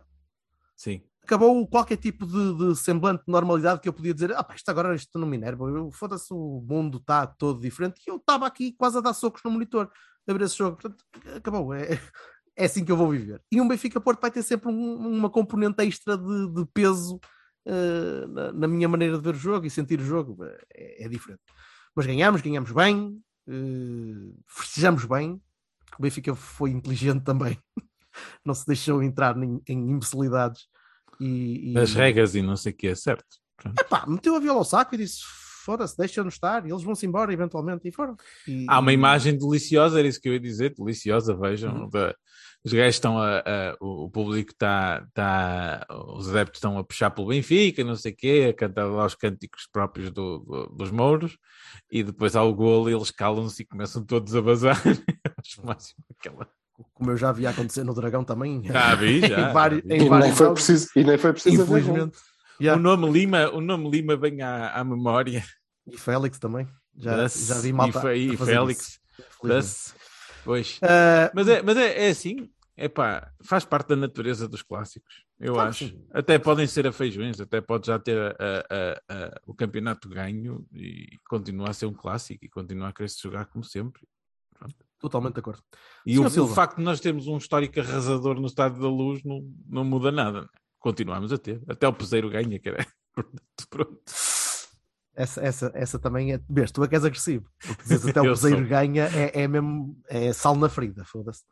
Sim. Acabou qualquer tipo de, de semblante de normalidade que eu podia dizer, ah pá, isto agora isto não me enerva, foda-se, o mundo está todo diferente, e eu estava aqui quase a dar socos no monitor a ver esse jogo, portanto, acabou, é, é assim que eu vou viver. E um Benfica Porto vai ter sempre um- uma componente extra de, de peso eh, na, na minha maneira de ver o jogo e sentir o jogo, é, é diferente. Mas ganhamos, ganhamos bem, eh, festejamos bem, o Benfica foi inteligente também, não se deixou entrar em, em imbecilidades e, e- regras e não sei o que é certo. Epá, meteu a viola ao saco e disse: foda-se, deixa-nos estar, e eles vão-se embora eventualmente, e foram. E- Há uma imagem deliciosa, era isso que eu ia dizer, deliciosa, vejam. Uhum. da- os gajos estão a, a- o público está, está, os adeptos estão a puxar pelo Benfica, não sei o quê, a cantar lá os cânticos próprios do- do- dos mouros, e depois há o golo e eles calam-se e começam todos a bazar. Acho máximo aquela. Como eu já vi acontecer no Dragão também. Já vi, já, em vários, vi. em E nem vários foi preciso, e nem foi preciso infelizmente. Yeah. O nome Lima, o nome Lima vem à, à memória. E Félix também. Já, Das- já vi malta. e, e Félix. das- Pois. Ah, Mas é, mas é, é assim, é pá, faz parte da natureza dos clássicos, eu Claro acho. sim. Até podem ser a feijões, até pode já ter a- a- a- o campeonato ganho e continuar a ser um clássico e continuar a querer se jogar como sempre. Totalmente de acordo. E Senhor o, o Silva. facto de nós termos um histórico arrasador no Estádio da Luz não, não muda nada. né? Continuamos a ter. Até o Peseiro ganha, cara. Pronto. Essa, essa, essa também é. Vês, tu é que és agressivo. Porque dizes até o Peseiro sou. ganha, é, é mesmo. É sal na ferida, foda-se.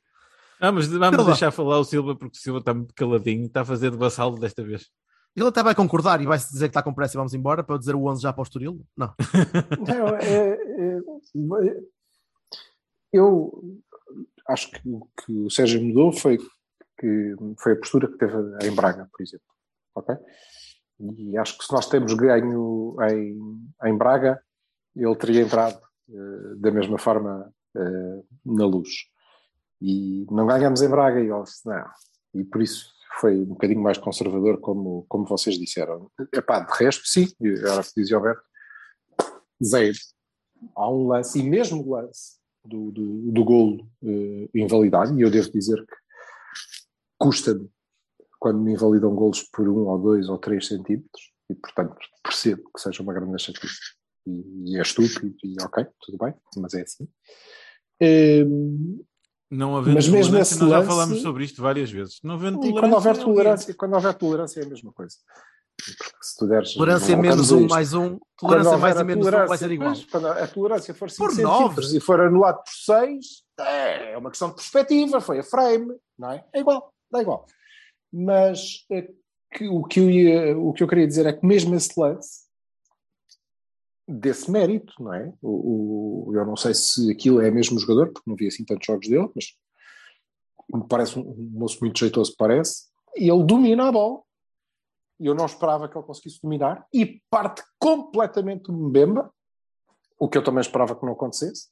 Ah, mas vamos Silva. deixar falar o Silva porque o Silva está muito caladinho, está a fazer de vassalo desta vez. Ele até vai concordar e vai-se dizer que está com pressa e vamos embora para eu dizer o 11 já para o Estoril? Não. Não, é- é- eu acho que o que o Sérgio mudou foi, que, foi a postura que teve em Braga, por exemplo. Ok? E acho que se nós temos ganho em, em Braga, ele teria entrado eh, da mesma forma eh, na luz. E não ganhamos em Braga e ele disse, não. E por isso foi um bocadinho mais conservador, como, como vocês disseram. Epá, de resto, sim, era o que dizia Alberto. Zé, há um lance, e mesmo o lance do, do, do golo eh, invalidado, e eu devo dizer que custa-me quando me invalidam golos por um ou dois ou três centímetros e, portanto, percebo que seja uma grande chatice. E, e é estúpido e ok, tudo bem, mas é assim. Hum, Não havendo Mas mesmo tolerância, nós já falámos sobre isto várias vezes. Não havendo e quando houver é tolerância, quando houver tolerância é a mesma coisa. Porque se tu deres. Tolerância menos um isto. mais um, tolerância mais e menos um vai ser igual. Quando a tolerância for 5 Por centímetros e for anulado por 6, é uma questão de perspectiva, foi a frame, não é? É igual, dá igual. Mas é que o, que eu ia- o que eu queria dizer é que mesmo esse lance, desse mérito, não é? O, o- eu não sei se aquilo é mesmo jogador, porque não vi assim tantos jogos dele, mas me parece um, um moço muito jeitoso, parece, e ele domina a bola. E eu não esperava que ele conseguisse dominar e parte completamente do Mbemba, o que eu também esperava que não acontecesse,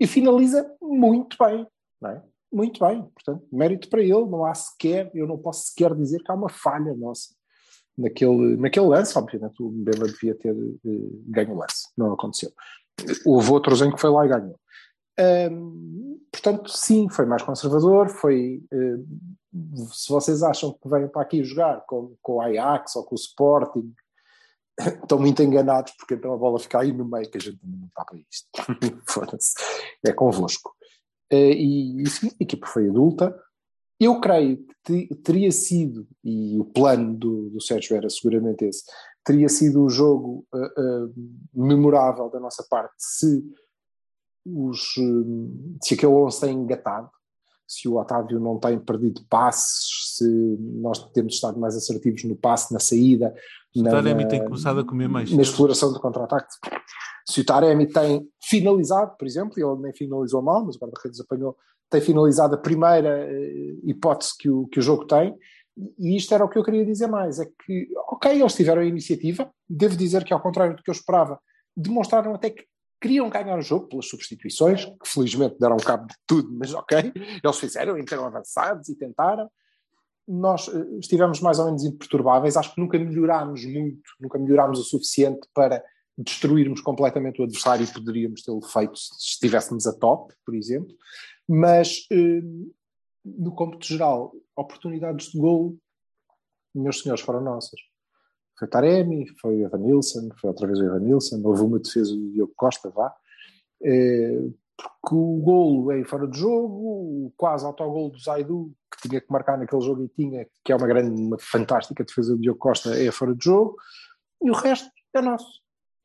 e finaliza muito bem, não é? Muito bem, portanto, mérito para ele, não há sequer, eu não posso sequer dizer que há uma falha nossa naquele, naquele lance, obviamente o Mbemba devia ter eh, ganho o lance, não aconteceu. Houve outros em que foi lá e ganhou. Portanto, sim, foi mais conservador, foi eh, se vocês acham que vêm para aqui jogar com, com o Ajax ou com o Sporting, estão muito enganados, porque então a bola fica aí no meio, que a gente não está para isto. Foda-se. É convosco. Eh, E, a equipa foi adulta. Eu creio que te- teria sido, e o plano do, do Sérgio era seguramente esse, teria sido o jogo eh, memorável da nossa parte se, os, eh, se aquele 11 tem engatado, se o Otávio não tem perdido passes, se nós temos estado mais assertivos no passe, na saída, O na, Taremi na- tem começado a comer mais. na exploração do contra-ataque. Se o Taremi tem finalizado, por exemplo, e ele nem finalizou mal, mas o guarda-redes apanhou, tem finalizado a primeira eh, hipótese que o, que o jogo tem, e isto era o que eu queria dizer mais, é que, ok, eles tiveram a iniciativa, devo dizer que ao contrário do que eu esperava, demonstraram até que queriam ganhar o jogo pelas substituições, que felizmente deram cabo de tudo, mas ok, eles fizeram, entraram avançados e tentaram, nós eh, estivemos mais ou menos imperturbáveis, acho que nunca melhorámos muito, nunca melhorámos o suficiente para destruirmos completamente o adversário e poderíamos tê-lo feito se estivéssemos a top, por exemplo, mas eh, no cômputo geral, oportunidades de gol, meus senhores, foram nossas. Foi Taremi, foi o Evan Nilsson, foi outra vez o Evan Nilsson, houve uma defesa do Diogo Costa, vá, eh, porque o golo é fora de jogo, o quase autogol do Zaidu, que tinha que marcar naquele jogo e tinha, que é uma grande, uma fantástica defesa do Diogo Costa, é fora de jogo, e o resto é nosso.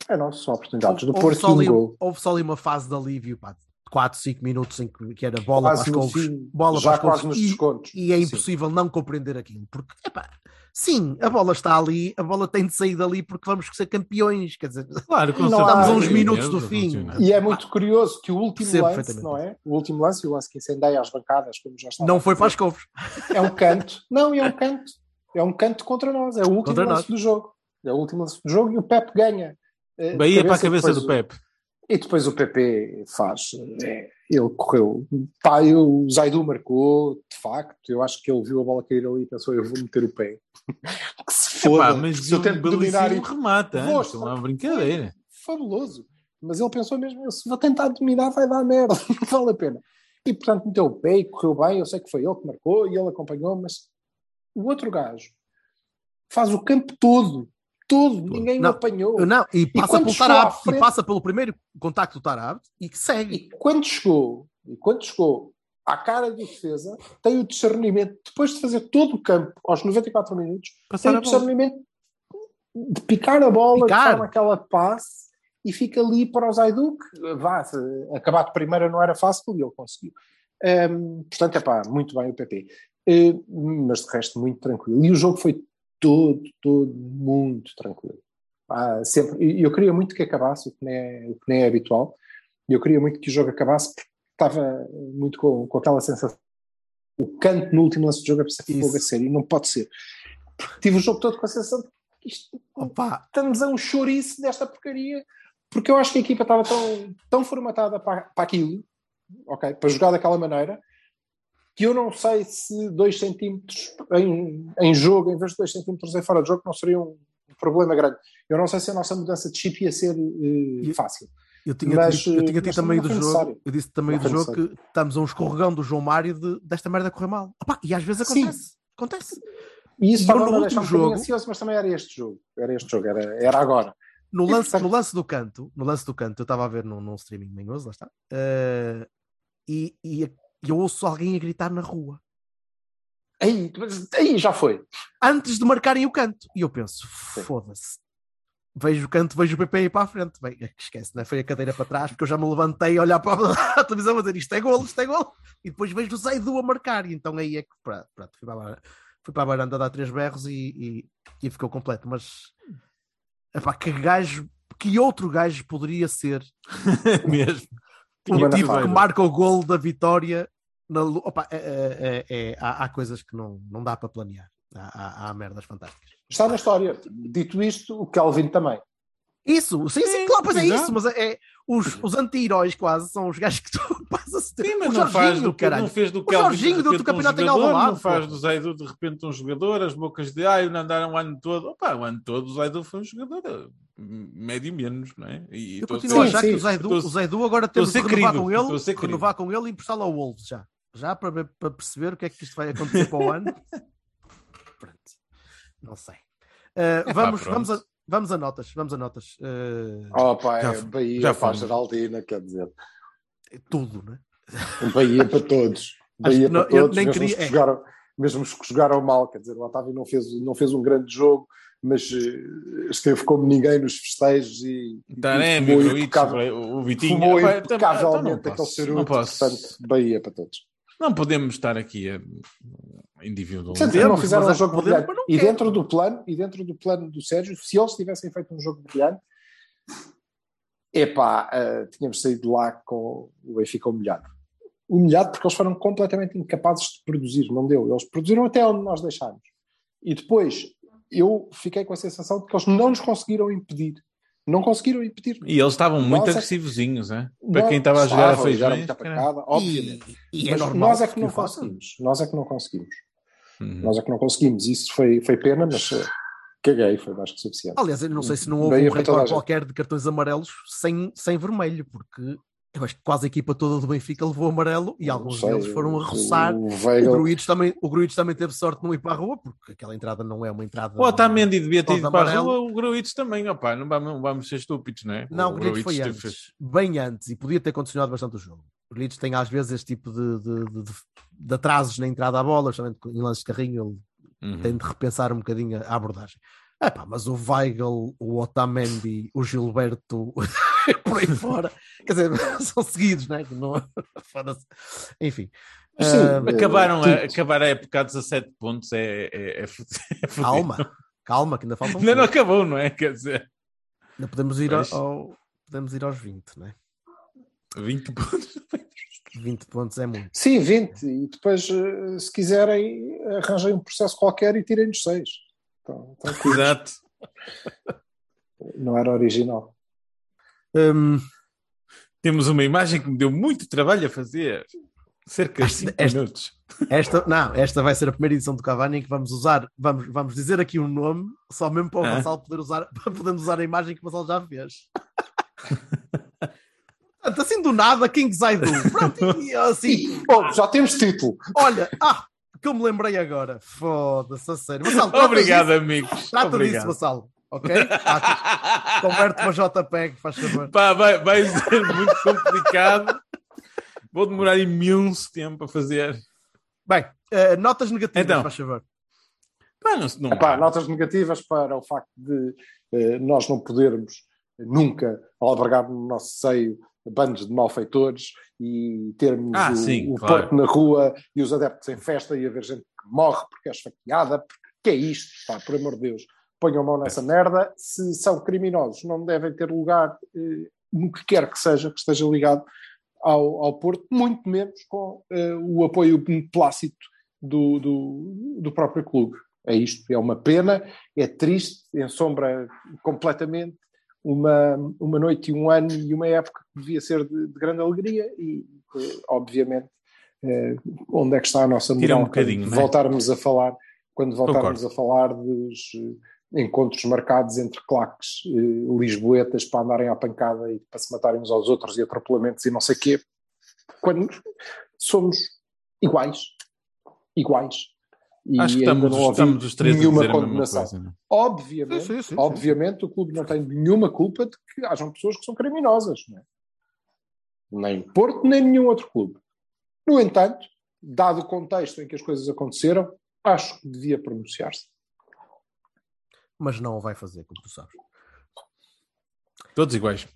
É nosso, são oportunidades do Houve Porto só, e um ali, gol. houve só ali uma fase de alívio, pá, de 4, 5 minutos em que, era bola Quase para as couves, bola já para as couves, quase nos e, descontos. e é Sim. impossível não compreender aquilo, porque, epá, sim, a bola está ali, a bola tem de sair dali porque vamos ser campeões, quer dizer, Claro, Não há- estamos a uns minutos do fim. E é muito curioso que o último lance, não é? O último lance, o lance que incendeia as bancadas, como já estava não foi para as couves. É um canto. Não, é um canto. É um canto contra nós. É o último Contra lance nós. do jogo. É o último lance do jogo e o Pep ganha. eh, Bahia para a cabeça do Pep. E depois o PP faz. é, ele correu. Pá, o Zaidu marcou, de facto. Eu acho que ele viu a bola cair ali e pensou: eu vou meter o pé. que se foda. Epá, mas se eu tento dominar remate, Vou, antes, não é uma brincadeira. fabuloso. Mas ele pensou mesmo, se vou tentar dominar vai dar merda, não vale a pena. E portanto meteu o pé e correu bem, eu sei que foi ele que marcou e ele acompanhou, mas o outro gajo faz o campo todo, todo, ninguém Não, o apanhou. Não, e passa quando pelo Tarab, e frente- passa pelo primeiro contacto do Tarab e que segue. E quando chegou, e quando chegou à cara do defesa, tem o discernimento, depois de fazer todo o campo aos 94 minutos, Passar tem o bola. discernimento de picar a bola, Picar. de forma aquela passe e fica ali para o Zaidu, que vá, acabar de primeira não era fácil e ele conseguiu. Hum, portanto, é pá, muito bem o PP. Eh, mas de resto, muito tranquilo. E o jogo foi todo, todo muito tranquilo. Ah, sempre. E eu queria muito que acabasse, o que nem é, o que nem é habitual. E eu queria muito que o jogo acabasse, porque estava muito com, com aquela sensação. O canto no último lance do jogo é para ser fogo a sério, e não pode ser. Porque tive o jogo todo com a sensação de que isto, Opa, estamos a um chouriço desta porcaria, porque eu acho que a equipa estava tão, tão formatada para, para aquilo, ok, para jogar daquela maneira, que eu não sei se 2 centímetros em, em jogo, em vez de 2 centímetros em fora de jogo, não seria um problema grande. Eu não sei se a nossa mudança de chip ia ser E- fácil. Eu tinha, Mas, dito, eu tinha dito também não do jogo, eu disse também do foi jogo que estamos a um escorregão do João Mário de, desta merda correr mal. Opá, e às vezes Sim. acontece. Acontece. E isso estava no um último jogo- ansioso, mas também era este jogo. Era este jogo, era, era agora. No lance, portanto- no lance do canto, no lance do canto, eu estava a ver num, num streaming manhoso, lá está, eh, e, e eu ouço alguém a gritar na rua. Aí, aí já foi. antes de marcarem o canto. E eu penso, foda-se. Vejo o canto, vejo o PP ir para a frente. Bem, esquece, né? foi a cadeira para trás, porque eu já me levantei a olhar para a televisão a dizer isto é golo, isto é golo. E depois vejo o Zaidu a marcar. E então aí é que, pronto, fui, para a varanda, fui para a varanda dar três berros e, e, e ficou completo. Mas, epá, que gajo, que outro gajo poderia ser Mesmo. o tipo que marca o golo da vitória? Na, opa, é- é- é- é- há, há coisas que não, não dá para planear. Há, há, há merdas fantásticas. Está na história. Dito isto, o Kelvin também. Isso, sim, sim, claro, pois é isso, mas é, é- os, os anti-heróis quase são os gajos que tu passas a ter. Sim, mas o não faz Jorginho, do que caralho. não fez do O Kelvin Jorginho de do outro repente um campeonato em jogador, Alvalade, não faz do Zaidu de repente um jogador, as bocas de ai, não andaram o ano todo. Opa, o ano todo o Zaidu foi um jogador, m- médio menos, não é? E Eu continuo a achar sim. que o Zaidu, o Zaidu agora temos de ser renovar querido, com ele, renovar com ele e emprestá-lo ao Wolves já. Já para, para perceber o que é que isto vai acontecer para o ano. Pronto. Não sei. Uh, vamos, vamos, a, vamos a notas. Vamos a notas. Uh, Oh, pá, Já é Bahia já para a fomos. Geraldina, quer dizer. tudo, né? Bahia para todos. Bahia não- para eu todos, nem mesmo, queria- os que é. jogaram, mesmo os que jogaram mal. Quer dizer, o Otávio não fez, não fez um grande jogo, mas eh, esteve como ninguém nos festejos e, e Taremi, fumou o Gruitch, impecável- o Vitinho. fumou Epá, impecavelmente então não aquele posso. Portanto, Bahia para todos. Não podemos estar aqui a individualizar. Podemos, fizeram um jogo brilhante. mas não E quero. dentro do plano, e dentro do plano do Sérgio, se eles tivessem feito um jogo brilhante, epá, eh, tínhamos saído de lá com o Benfica humilhado. Humilhado porque eles foram completamente incapazes de produzir, não deu. Eles produziram até onde nós deixámos. E depois eu fiquei com a sensação de que eles não nos conseguiram impedir. Não conseguiram impedir. E eles estavam muito é agressivozinhos, é? Para Nós- quem estava a jogar a feijões. muita obviamente. E, e é Mas normal. nós é que não façam. conseguimos. Nós é que não conseguimos. Uhum. Nós é que não conseguimos. Isso foi, foi pena, mas eh, caguei, foi mais que suficiente. Aliás, eu não sei se não houve Bahia um recorde qualquer de cartões amarelos sem, sem vermelho, porque eu acho que quase a equipa toda do Benfica levou amarelo e alguns sei, deles foram a roçar. O O Weigl, Gruites também, o Gruites também teve sorte de não ir para a rua, porque aquela entrada não é uma entrada. O Otamendi devia ter ido de para a amarelo. rua, o Gruitch também, opá, não vamos, não vamos ser estúpidos, não é? Não, o Gruites foi antes, teve- bem antes, e podia ter condicionado bastante o jogo. O Gruites tem às vezes este tipo de, de, de- de- de atrasos na entrada à bola, justamente em lances de carrinho, ele Uhum. tem de repensar um bocadinho a abordagem. Epá, mas o Weigl, o Otamendi, o Gilberto, por aí fora, quer dizer, são seguidos, né? Não... foda-se. Enfim, Sim, eh, Acabaram a, tudo. acabar a época a 17 pontos é, é, é, é fudido. calma, calma, que ainda faltam. Ainda não acabou, não é? Quer dizer, Ainda podemos ir, ao, podemos ir aos 20, né? 20 pontos. 20 pontos é muito. Sim, 20. E depois, eh, se quiserem, arranjem um processo qualquer e tirem-nos 6. Então, tranquilos. Exato. Não era original. Hum, Temos uma imagem que me deu muito trabalho a fazer. Cerca de Esta- 5 esta- minutos. esta, não, esta vai ser a primeira edição do Cavani em que vamos usar, vamos, vamos dizer aqui um nome, só mesmo para o Ah. Vassal poder usar, para podermos usar a imagem que o Vassal já fez. Portanto, assim do nada, King Zaidu. Pronto, e assim, Bom, já temos título. olha, ah, que eu me lembrei agora. Foda-se, a sério. Vassal, Obrigado, disso, amigos. Trata disso, Obrigado. Vassal. Ok? Ah, Converte para JPEG, faz favor. Pá, vai, vai ser muito complicado. Vou demorar imenso tempo a fazer. Bem, eh, notas negativas, Então. faz favor. Pá, não, não Epá, notas negativas para o facto de eh, nós não podermos nunca albergar no nosso seio bandos de malfeitores e termos Ah, o, sim, o claro. porco na rua e os adeptos em festa e haver gente que morre porque é esfaqueada, porque que é isto? Pá, por amor de Deus, ponham mão nessa merda. Se são criminosos, não devem ter lugar eh, no que quer que seja que esteja ligado ao, ao Porto, muito menos com eh, o apoio plácito do, do, do próprio clube. É isto, é uma pena, é triste, ensombra completamente uma, uma noite e um ano e uma época que devia ser de, de grande alegria e, eh, obviamente, eh, onde é que está a nossa Tira um moral bocadinho, é? voltarmos a falar, quando voltarmos Concordo. a falar dos, encontros marcados entre claques eh, lisboetas para andarem à pancada e para se matarem uns aos outros e atropelamentos e não sei o quê, quando somos iguais. Iguais. E Acho que ainda estamos, não estamos os três a nenhuma dizer a mesma condenação. coisa. não é? Obviamente, Sim, sim, sim, sim. obviamente o clube não tem nenhuma culpa de que hajam pessoas que são criminosas. Não é? Nem Porto, nem nenhum outro clube. No entanto, dado o contexto em que as coisas aconteceram, acho que devia pronunciar-se. Mas não o vai fazer, como tu sabes. Todos iguais.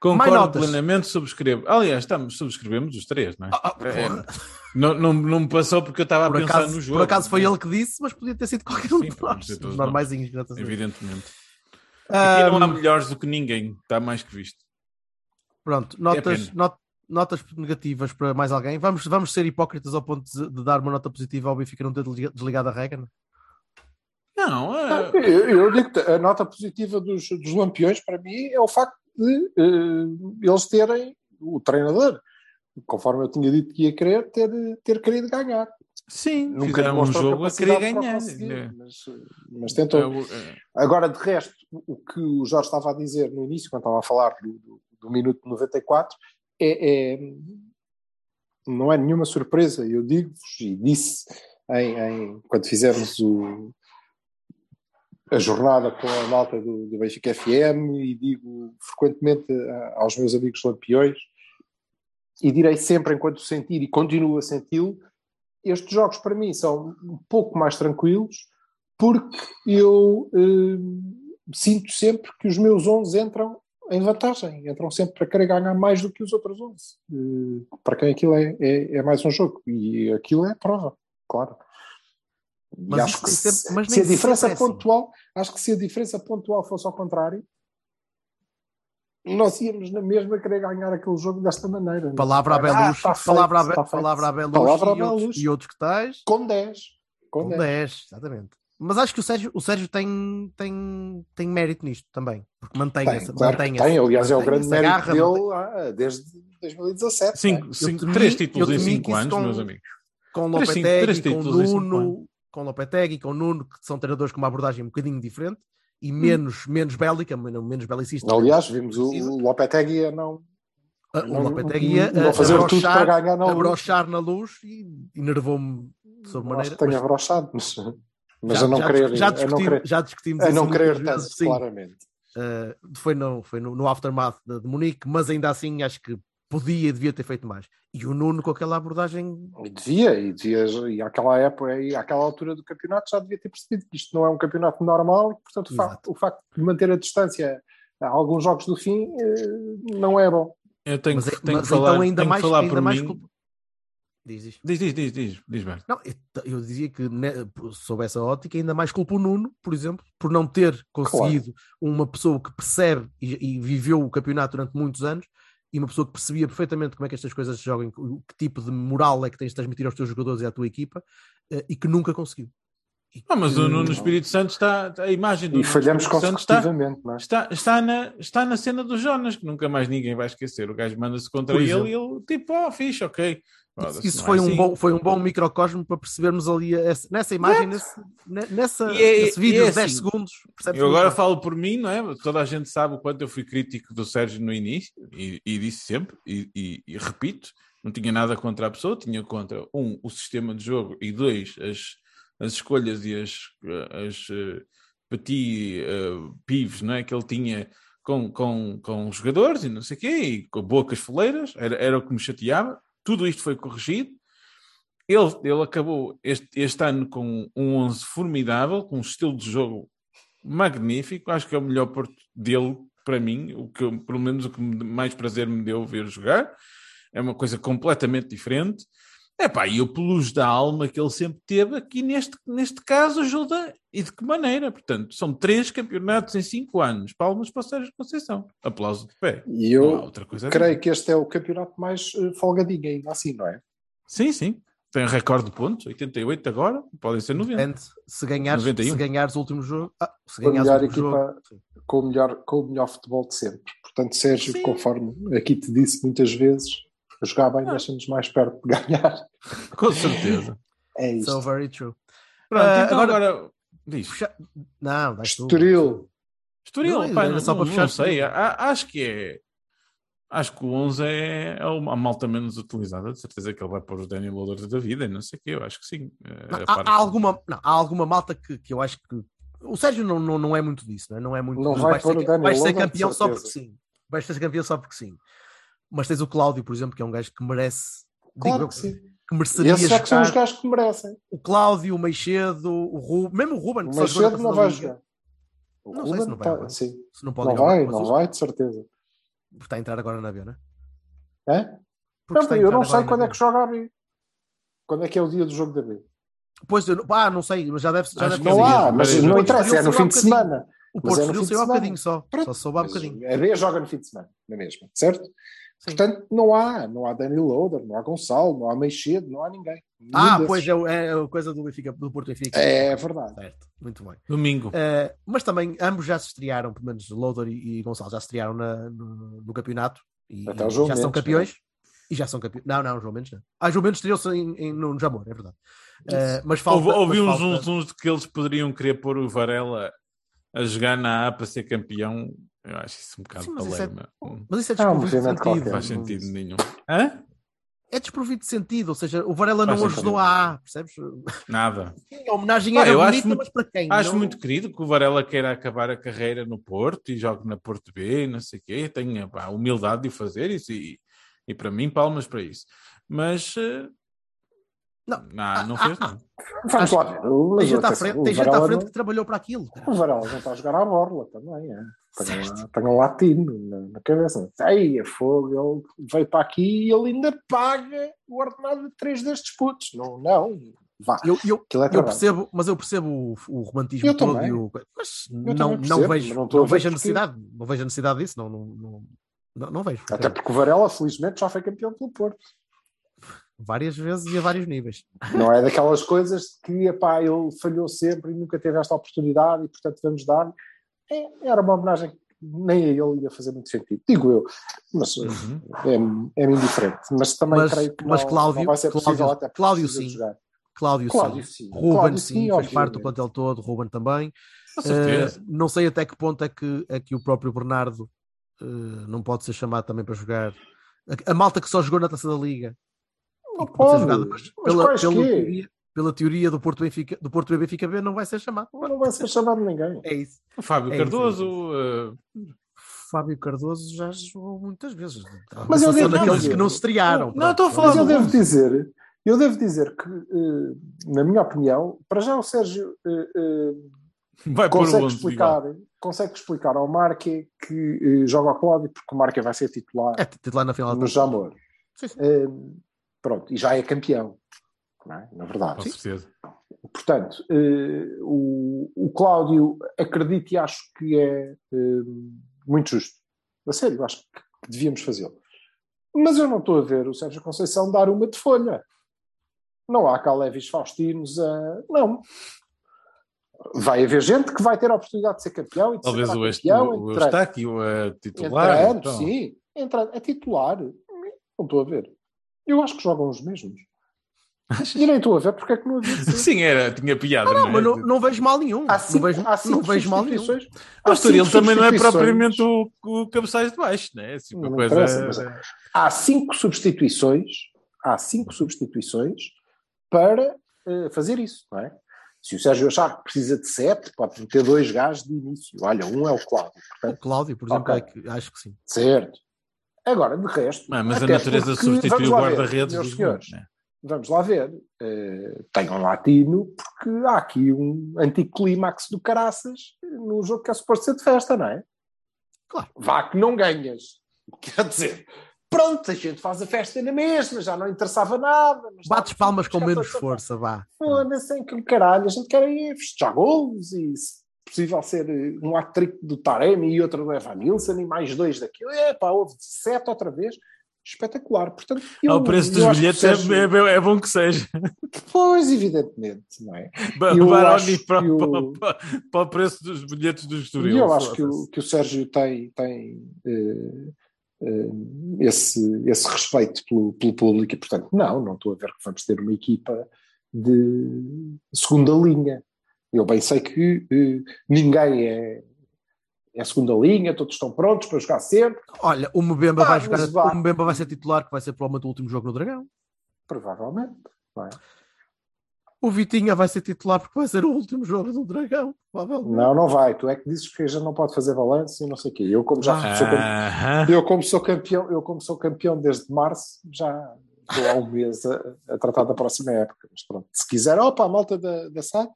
Concordo plenamente, subscrevo. Aliás, estamos, subscrevemos os três, não é? Ah, ah, É, não, não, não me passou porque eu estava a pensar acaso, no jogo. por acaso foi é? ele que disse, mas podia ter sido qualquer um Sim, de nós. Os normaisinhos. Evidentemente. Aqui não há melhores do que ninguém, está mais que visto. Pronto, notas, pena. not- notas negativas para mais alguém. Vamos, vamos ser hipócritas ao ponto de, de dar uma nota positiva ao Benfica não ter desliga- desligado a regra? Não, é, Eu, eu digo que a nota positiva dos, dos Lampiões, para mim, é o facto de eh, eles terem o treinador, conforme eu tinha dito que ia querer, ter, ter querido ganhar. sim, Nunca um jogo a querer ganhar. né? mas, mas tentou. É o- é- Agora, de resto, o que o Jorge estava a dizer no início, quando estava a falar do, do, do minuto 94, é, é- não é nenhuma surpresa. Eu digo-vos, e disse em, em- quando fizemos o- a jornada com a malta do, do Benfica FM, e digo frequentemente a- aos meus amigos lampiões, e direi sempre enquanto sentir, e continuo a senti-lo, estes jogos para mim são um pouco mais tranquilos, porque eu eh, sinto sempre que os meus 11 entram em vantagem, entram sempre para querer ganhar mais do que os outros 11. Eh, para quem aquilo é, é, é mais um jogo, e aquilo é prova, claro. E Mas acho que se, mas se a diferença é assim. pontual, acho que se a diferença pontual fosse ao contrário, nós íamos na mesma querer ganhar aquele jogo desta maneira. é? Palavra Ah, tá feito, palavra, a Be- tá palavra Belushi Palavra a e, outros, e que tais. Com 10. Com Com 10. 10, exatamente. Mas acho que o Sérgio, o Sérgio tem, tem, tem mérito nisto também, porque mantém Tem, essa. claro que mantém tem. Aliás, é o grande mérito garra, mantém- dele ah, desde 2017. não é? Cinco, cinco, três títulos em temi cinco que isso anos, com- meus amigos. com Três, cinco- Lopetegui, três com títulos em cinco Nuno, com Lopetegui, com Nuno, que são treinadores com uma abordagem um bocadinho diferente Hum. e menos, menos bélica, menos, belicista. Aliás, vimos o, Lopetegui a não, Ah, o Lopetegui a, não a, fazer tudo abrochar, para ganhar na a luz. brochar na luz e enervou-me de Acho sobremaneira. que tenha mas abrochado, mas, mas já- a não já, querer. já a não discutimos, querer, já discutimos a não querer tanto, claramente. Uh, foi no, foi no, no aftermath de, de Munique, mas ainda assim acho que podia e devia ter feito mais. E o Nuno com aquela abordagem. E devia, e devia, e àquela época, e àquela altura do campeonato já devia ter percebido que isto não é um campeonato normal, e, portanto o facto, o facto de manter a distância a alguns jogos do fim eh, não é bom. Eu tenho, mas, que- tenho mas que falar, então ainda tenho que mais, falar ainda por mais mim. culpa- Diz, diz. Diz, diz, diz, diz, diz bem. Não, eu, eu dizia que né, sob essa ótica ainda mais culpa o Nuno, por exemplo, por não ter conseguido uma pessoa que percebe e, e viveu o campeonato durante muitos anos e uma pessoa que percebia perfeitamente como é que estas coisas se jogam, que tipo de moral é que tens de transmitir aos teus jogadores e à tua equipa eh, e que nunca conseguiu. Ah, mas o Nuno Espírito Santo está. A imagem do E falhamos Espírito Santo está, consecutivamente, não é? está, está, na, está na cena do Jonas, que nunca mais ninguém vai esquecer. O gajo manda-se contra Por ele exemplo. e ele, tipo, oh, fixe, ok. Foda-se, Isso não foi, é um assim. bom, foi um bom microcosmo para percebermos ali essa- nessa imagem, nesse, ne- nessa, E é- nesse vídeo e é de 10 assim, segundos. Eu agora bem. falo por mim, não é? Toda a gente sabe o quanto eu fui crítico do Sérgio no início e, e disse sempre, e, e- e repito, não tinha nada contra a pessoa, tinha contra, um, o sistema de jogo e dois, as, as escolhas e as, as eh, petit eh, pives não é? que ele tinha com, com, com os jogadores e não sei o quê, e com bocas foleiras, era, era o que me chateava. Tudo isto foi corrigido. Ele, ele acabou este, este ano com um 11 formidável, com um estilo de jogo magnífico. Acho que é o melhor Porto dele para mim, o que pelo menos o que mais prazer me deu ver jogar. É uma coisa completamente diferente. Epá, e o plus da alma que ele sempre teve aqui neste, neste caso ajuda e de que maneira? Portanto, são três campeonatos em cinco anos. Palmas para o Sérgio Conceição. Aplauso de pé. E eu outra coisa a creio que este é o campeonato mais eh, folgadinho ainda assim, não é? Sim, sim. Tem recorde de pontos, 88 agora, podem ser 90. Depende, se ganhares, 91. se ganhares o último jogo. Ah, se Com a ganhares o melhor último equipa, jogo. com o melhor, com o melhor futebol de sempre. Portanto, Sérgio, Sim. conforme aqui te disse muitas vezes, jogar bem Ah. deixa-nos mais perto de ganhar. Com certeza. É isto. So very true. Pronto, Ah, então agora- agora, Diz. Puxa- Não, dá Estoril. Estoril, Não, pá, não, só para não fechar sei. Estoril. a- Acho que é. Acho que o 11 é, é uma malta menos utilizada. De certeza que ele vai pôr os Daniel Loaders da vida. e Não sei o quê. Eu acho que sim. Eh, Não, a há, há alguma, não, há alguma malta que, que eu acho que. O Sérgio não, não, não é muito disso, não é? Não, é muito Não vai pôr ser, o Daniel vais ser Loader, campeão só porque sim. Vais ser campeão só porque sim. Mas tens o Cláudio, por exemplo, que é um gajo que merece. digo Claro eu, que sim. que mereceria Esses é que são os gajos que merecem. O Cláudio, o Meixedo, o Ruben, mesmo o Ruben, O Machado não vai jogar. O Não sei se Ruben não vai tá- jogar. sim. se não pode Não vai, não vai, de certeza. Porque está a entrar agora na B, não é? É? Porque Não, eu não sei quando é que joga a B. Quando é que é o dia do jogo da B? Pois, eu, não- ah, não sei, mas já deve, já deve Não há, mas não interessa, é no fim de semana. O Porto é no Estoril saiu há bocadinho só. Pronto, Só soube há bocadinho. A B joga no fim de semana, na mesma, certo? Sim. Portanto, não há, não há Daniel Loader, não há Gonçalo, não há Meixedo, não há ninguém. Nenhum Ah, desses. pois é, é a coisa do, Benfica, do Porto Benfica. É verdade. Certo, muito bem. Domingo. Eh, mas também ambos já se estrearam, pelo menos Loader e, e Gonçalo já se estrearam na- no, no campeonato e, e já são Mendes, campeões. E já são campeões. Não, não, João Mendes não. Ah, João Mendes estreou-se em, em- no, no Jamor, é verdade. Eh, mas falta. Houve, mas uns, falta- uns, uns de que eles poderiam querer pôr o Varela a jogar na A para ser campeão. Eu acho isso um bocado Sim, mas isso é- Mas isso é Ah, desprovido de sentido. qualquer. faz Não- sentido nenhum. Hã? É desprovido de sentido, ou seja, o Varela não Faz ajudou a A, percebes? Nada. A homenagem Ah, era eu acho bonita, muito- mas para quem? Acho Não- muito querido que o Varela queira acabar a carreira no Porto e jogue na Porto B, não sei o quê. Tenha pá, a humildade de o fazer isso e, e para mim, palmas para isso. Mas eh, Não. não, não Ah, fez, ah, não. Vamos Acho- lá ver. Tem gente à frente, tem gente à frente não- que trabalhou para aquilo. O Varela não está a jogar à borla também, é. Tem, tem um latino na, na cabeça. Ei, é fogo, ele veio para aqui e ele ainda paga o ordenado de três destes putos. Não, não, vá. Eu, eu, é eu percebo, mas eu percebo o, o romantismo Eu todo e o, mas também não, não percebo, vejo, mas não, não vejo a necessidade, não vejo a necessidade disso, não, não, não, não, não vejo. Até porque o Varela, felizmente, já foi campeão pelo Porto. Várias vezes e a vários níveis. Não é daquelas coisas que epá, ele falhou sempre e nunca teve esta oportunidade e, portanto, vamos dar. É, era uma homenagem que nem a ele ia fazer muito sentido, digo eu. Mas Uhum. é, é indiferente. Mas também Mas- creio que mas não, Cláudio- não vai ser possível Cláudio- até porque Cláudio sim. jogar. Cláudio, Cláudio sim, sim. Ruben Cláudio sim, faz parte do plantel todo, Ruben também. Eh, não sei até que ponto é que, é que o próprio Bernardo eh, não pode ser chamado também para jogar. A, a malta que só jogou na taça da Liga Não pode jogado, mas Mas pela, quais pela, quê? teoria, pela teoria do Porto, Benfica, do Porto B Benfica B não vai ser chamado. Não vai ser chamado ninguém. É isso. Fábio É isso, Cardoso, é eh, Fábio Cardoso já jogou muitas vezes. Mas eu São devo daqueles dizer- que não se estrearam. Não, estou a falar Mas eu devo dizer, eu devo dizer que, eh, na minha opinião, para já o Sérgio eh, vai consegue 11 explicar, consegue explicar ao Marque que joga ao Cláudio porque o Marque vai ser titular É titular na final no Jamor. Sim, sim. Eh, pronto, e já é campeão, não é? na Com verdade. certeza. Portanto, eh, o, o Cláudio acredito e acho que é eh, muito justo. A sério, acho que, devíamos fazê-lo. Mas eu não estou a ver o Sérgio Conceição dar uma de folha. Não há cá Levis Faustinos a. Não. Vai haver gente que vai ter a oportunidade de ser campeão e de Talvez ser o, campeão. o, o Eustáquio a titular. entrando, então. sim. Entrando, a titular. Não estou a ver. Eu acho que jogam os mesmos. E nem estou a ver porque é que não havia. Sim, era, tinha piada. Não, é? mas não, não vejo mal nenhum. Há cinco, não vejo, há cinco não vejo mal nenhum. substituições. O Estoril também não é propriamente o, o cabeçalho de baixo, né? Assim, uma Não coisa. interessa, mas- Há cinco substituições, há cinco substituições para eh, fazer isso, não é? Se o Sérgio achar que precisa de sete, pode ter dois gajos de início. Olha, um é o Cláudio, O portanto, Cláudio, por exemplo, Ok. é que, acho que sim. certo. Agora, de resto. Ah, mas a natureza porque- substitui o guarda-redes dos senhores, né? Vamos lá ver. Eh, tenham latino, porque há aqui um anticlímax do caraças no jogo que é suposto ser de festa, não é? Claro. Vá que não ganhas. Quer dizer, pronto, a gente faz a festa na mesma, já não interessava nada. Bates está- palmas com menos força, vá. Foda-se, que caralho, a gente quer ir festejar golos e, possível, ser eh, um hat-trick do Taremi e outro do Evan Nilsson e mais dois daquilo. É pá, houve sete outra vez. Espetacular. Portanto, eu, Ao preço eu dos bilhetes é, Sérgio- é- é bom que seja. Pois, evidentemente, não é? Ba- Eu Baroni para, o- para- para- para o preço dos bilhetes do E Estoril. eu acho que o, que o Sérgio tem, tem eh, eh, esse, esse respeito pelo, pelo público e, portanto, não, não estou a ver que vamos ter uma equipa de segunda linha. Eu bem sei que eh, ninguém é, é segunda linha, todos estão prontos para jogar sempre. Olha, o Mbemba Ah, vai jogar, vá. o Mbemba vai ser titular, que vai ser provavelmente o último jogo no Dragão. Provavelmente. não é? O Vitinha vai ser titular porque vai ser o último jogo do Dragão. Provavelmente. Não, não vai. Tu é que dizes que gente não pode fazer balanço e não sei o quê. Eu, como já Ah. sou, campe- Aham. eu, como sou campeão, eu, como sou campeão desde março, já estou há um mês a, a tratar da próxima época. Mas pronto, se quiserem, opa, a malta da, da SAD,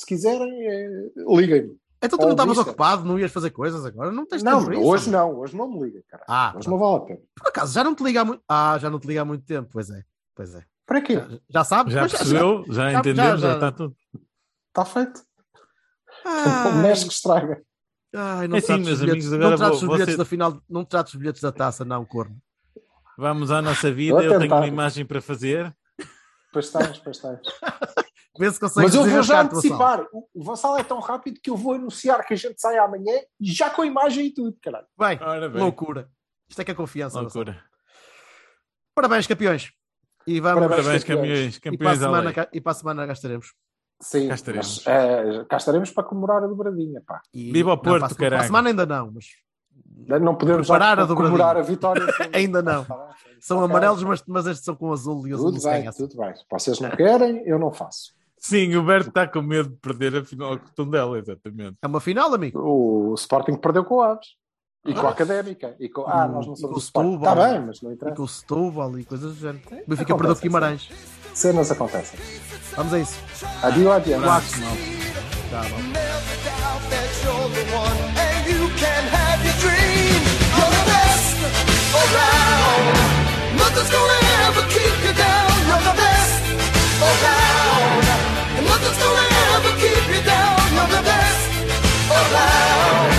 se quiserem, eh, liguem-me. Então tu não estavas ocupado, não ias fazer coisas agora? Não tens Não, tempo para isso? hoje não, hoje não me liga, cara. Ah, hoje tá. não vale a pena. Por acaso, já não te liga há muito. Ah, já não te liga há muito tempo, pois é. Pois é. Para quê? Já, já sabes? Já percebeu? Já já- entendemos? já- Já está tudo. Está feito. Ai, O mexe que estraga. ai, não É assim, trates meus os bilhetes, amigos, agora não trates vou- os bilhetes você- da final, não trates os bilhetes da taça, não, corno. Vamos à nossa vida. Eu tenho uma imagem para fazer. Pois tens, pois Vê se consegues Mas eu vou já antecipar. O o Vassal é tão rápido que eu vou anunciar que a gente sai amanhã já com a imagem e tudo, caralho. Bem, bem. loucura. Isto é que é confiança. Loucura. Parabéns, campeões. E vamos Parabéns, Parabéns, campeões. campeões. e, para semana, cá- e para a semana cá estaremos. Sim, Cá estaremos. mas, eh, cá estaremos para comemorar a dobradinha, pá. E- Viva o não, Porto, para a, Para a caralho. semana ainda não, mas Não podemos já Preparar a dobradinha. comemorar a vitória. Ainda não. são Ok. amarelos, mas, mas estes são com azul e azul Tudo não se bem, ganha. tudo bem. Vocês não querem, eu não faço. Sim, o Berto está com medo de perder a final com o Tondela, exatamente. É uma final, amigo. O Sporting perdeu com o Aves. E com a ah. Académica. E com... Ah, nós não somos o Sporting. Está bem, mas não interessa. E com o Setúbal e coisas do género. O Benfica perdeu com Guimarães. Cenas acontecem. Vamos a isso. Adio, adio. Abraço, Tchau, vamos. Nothing's gonna ever keep you down. You're the best around. And nothing's gonna ever keep you down. You're the best around.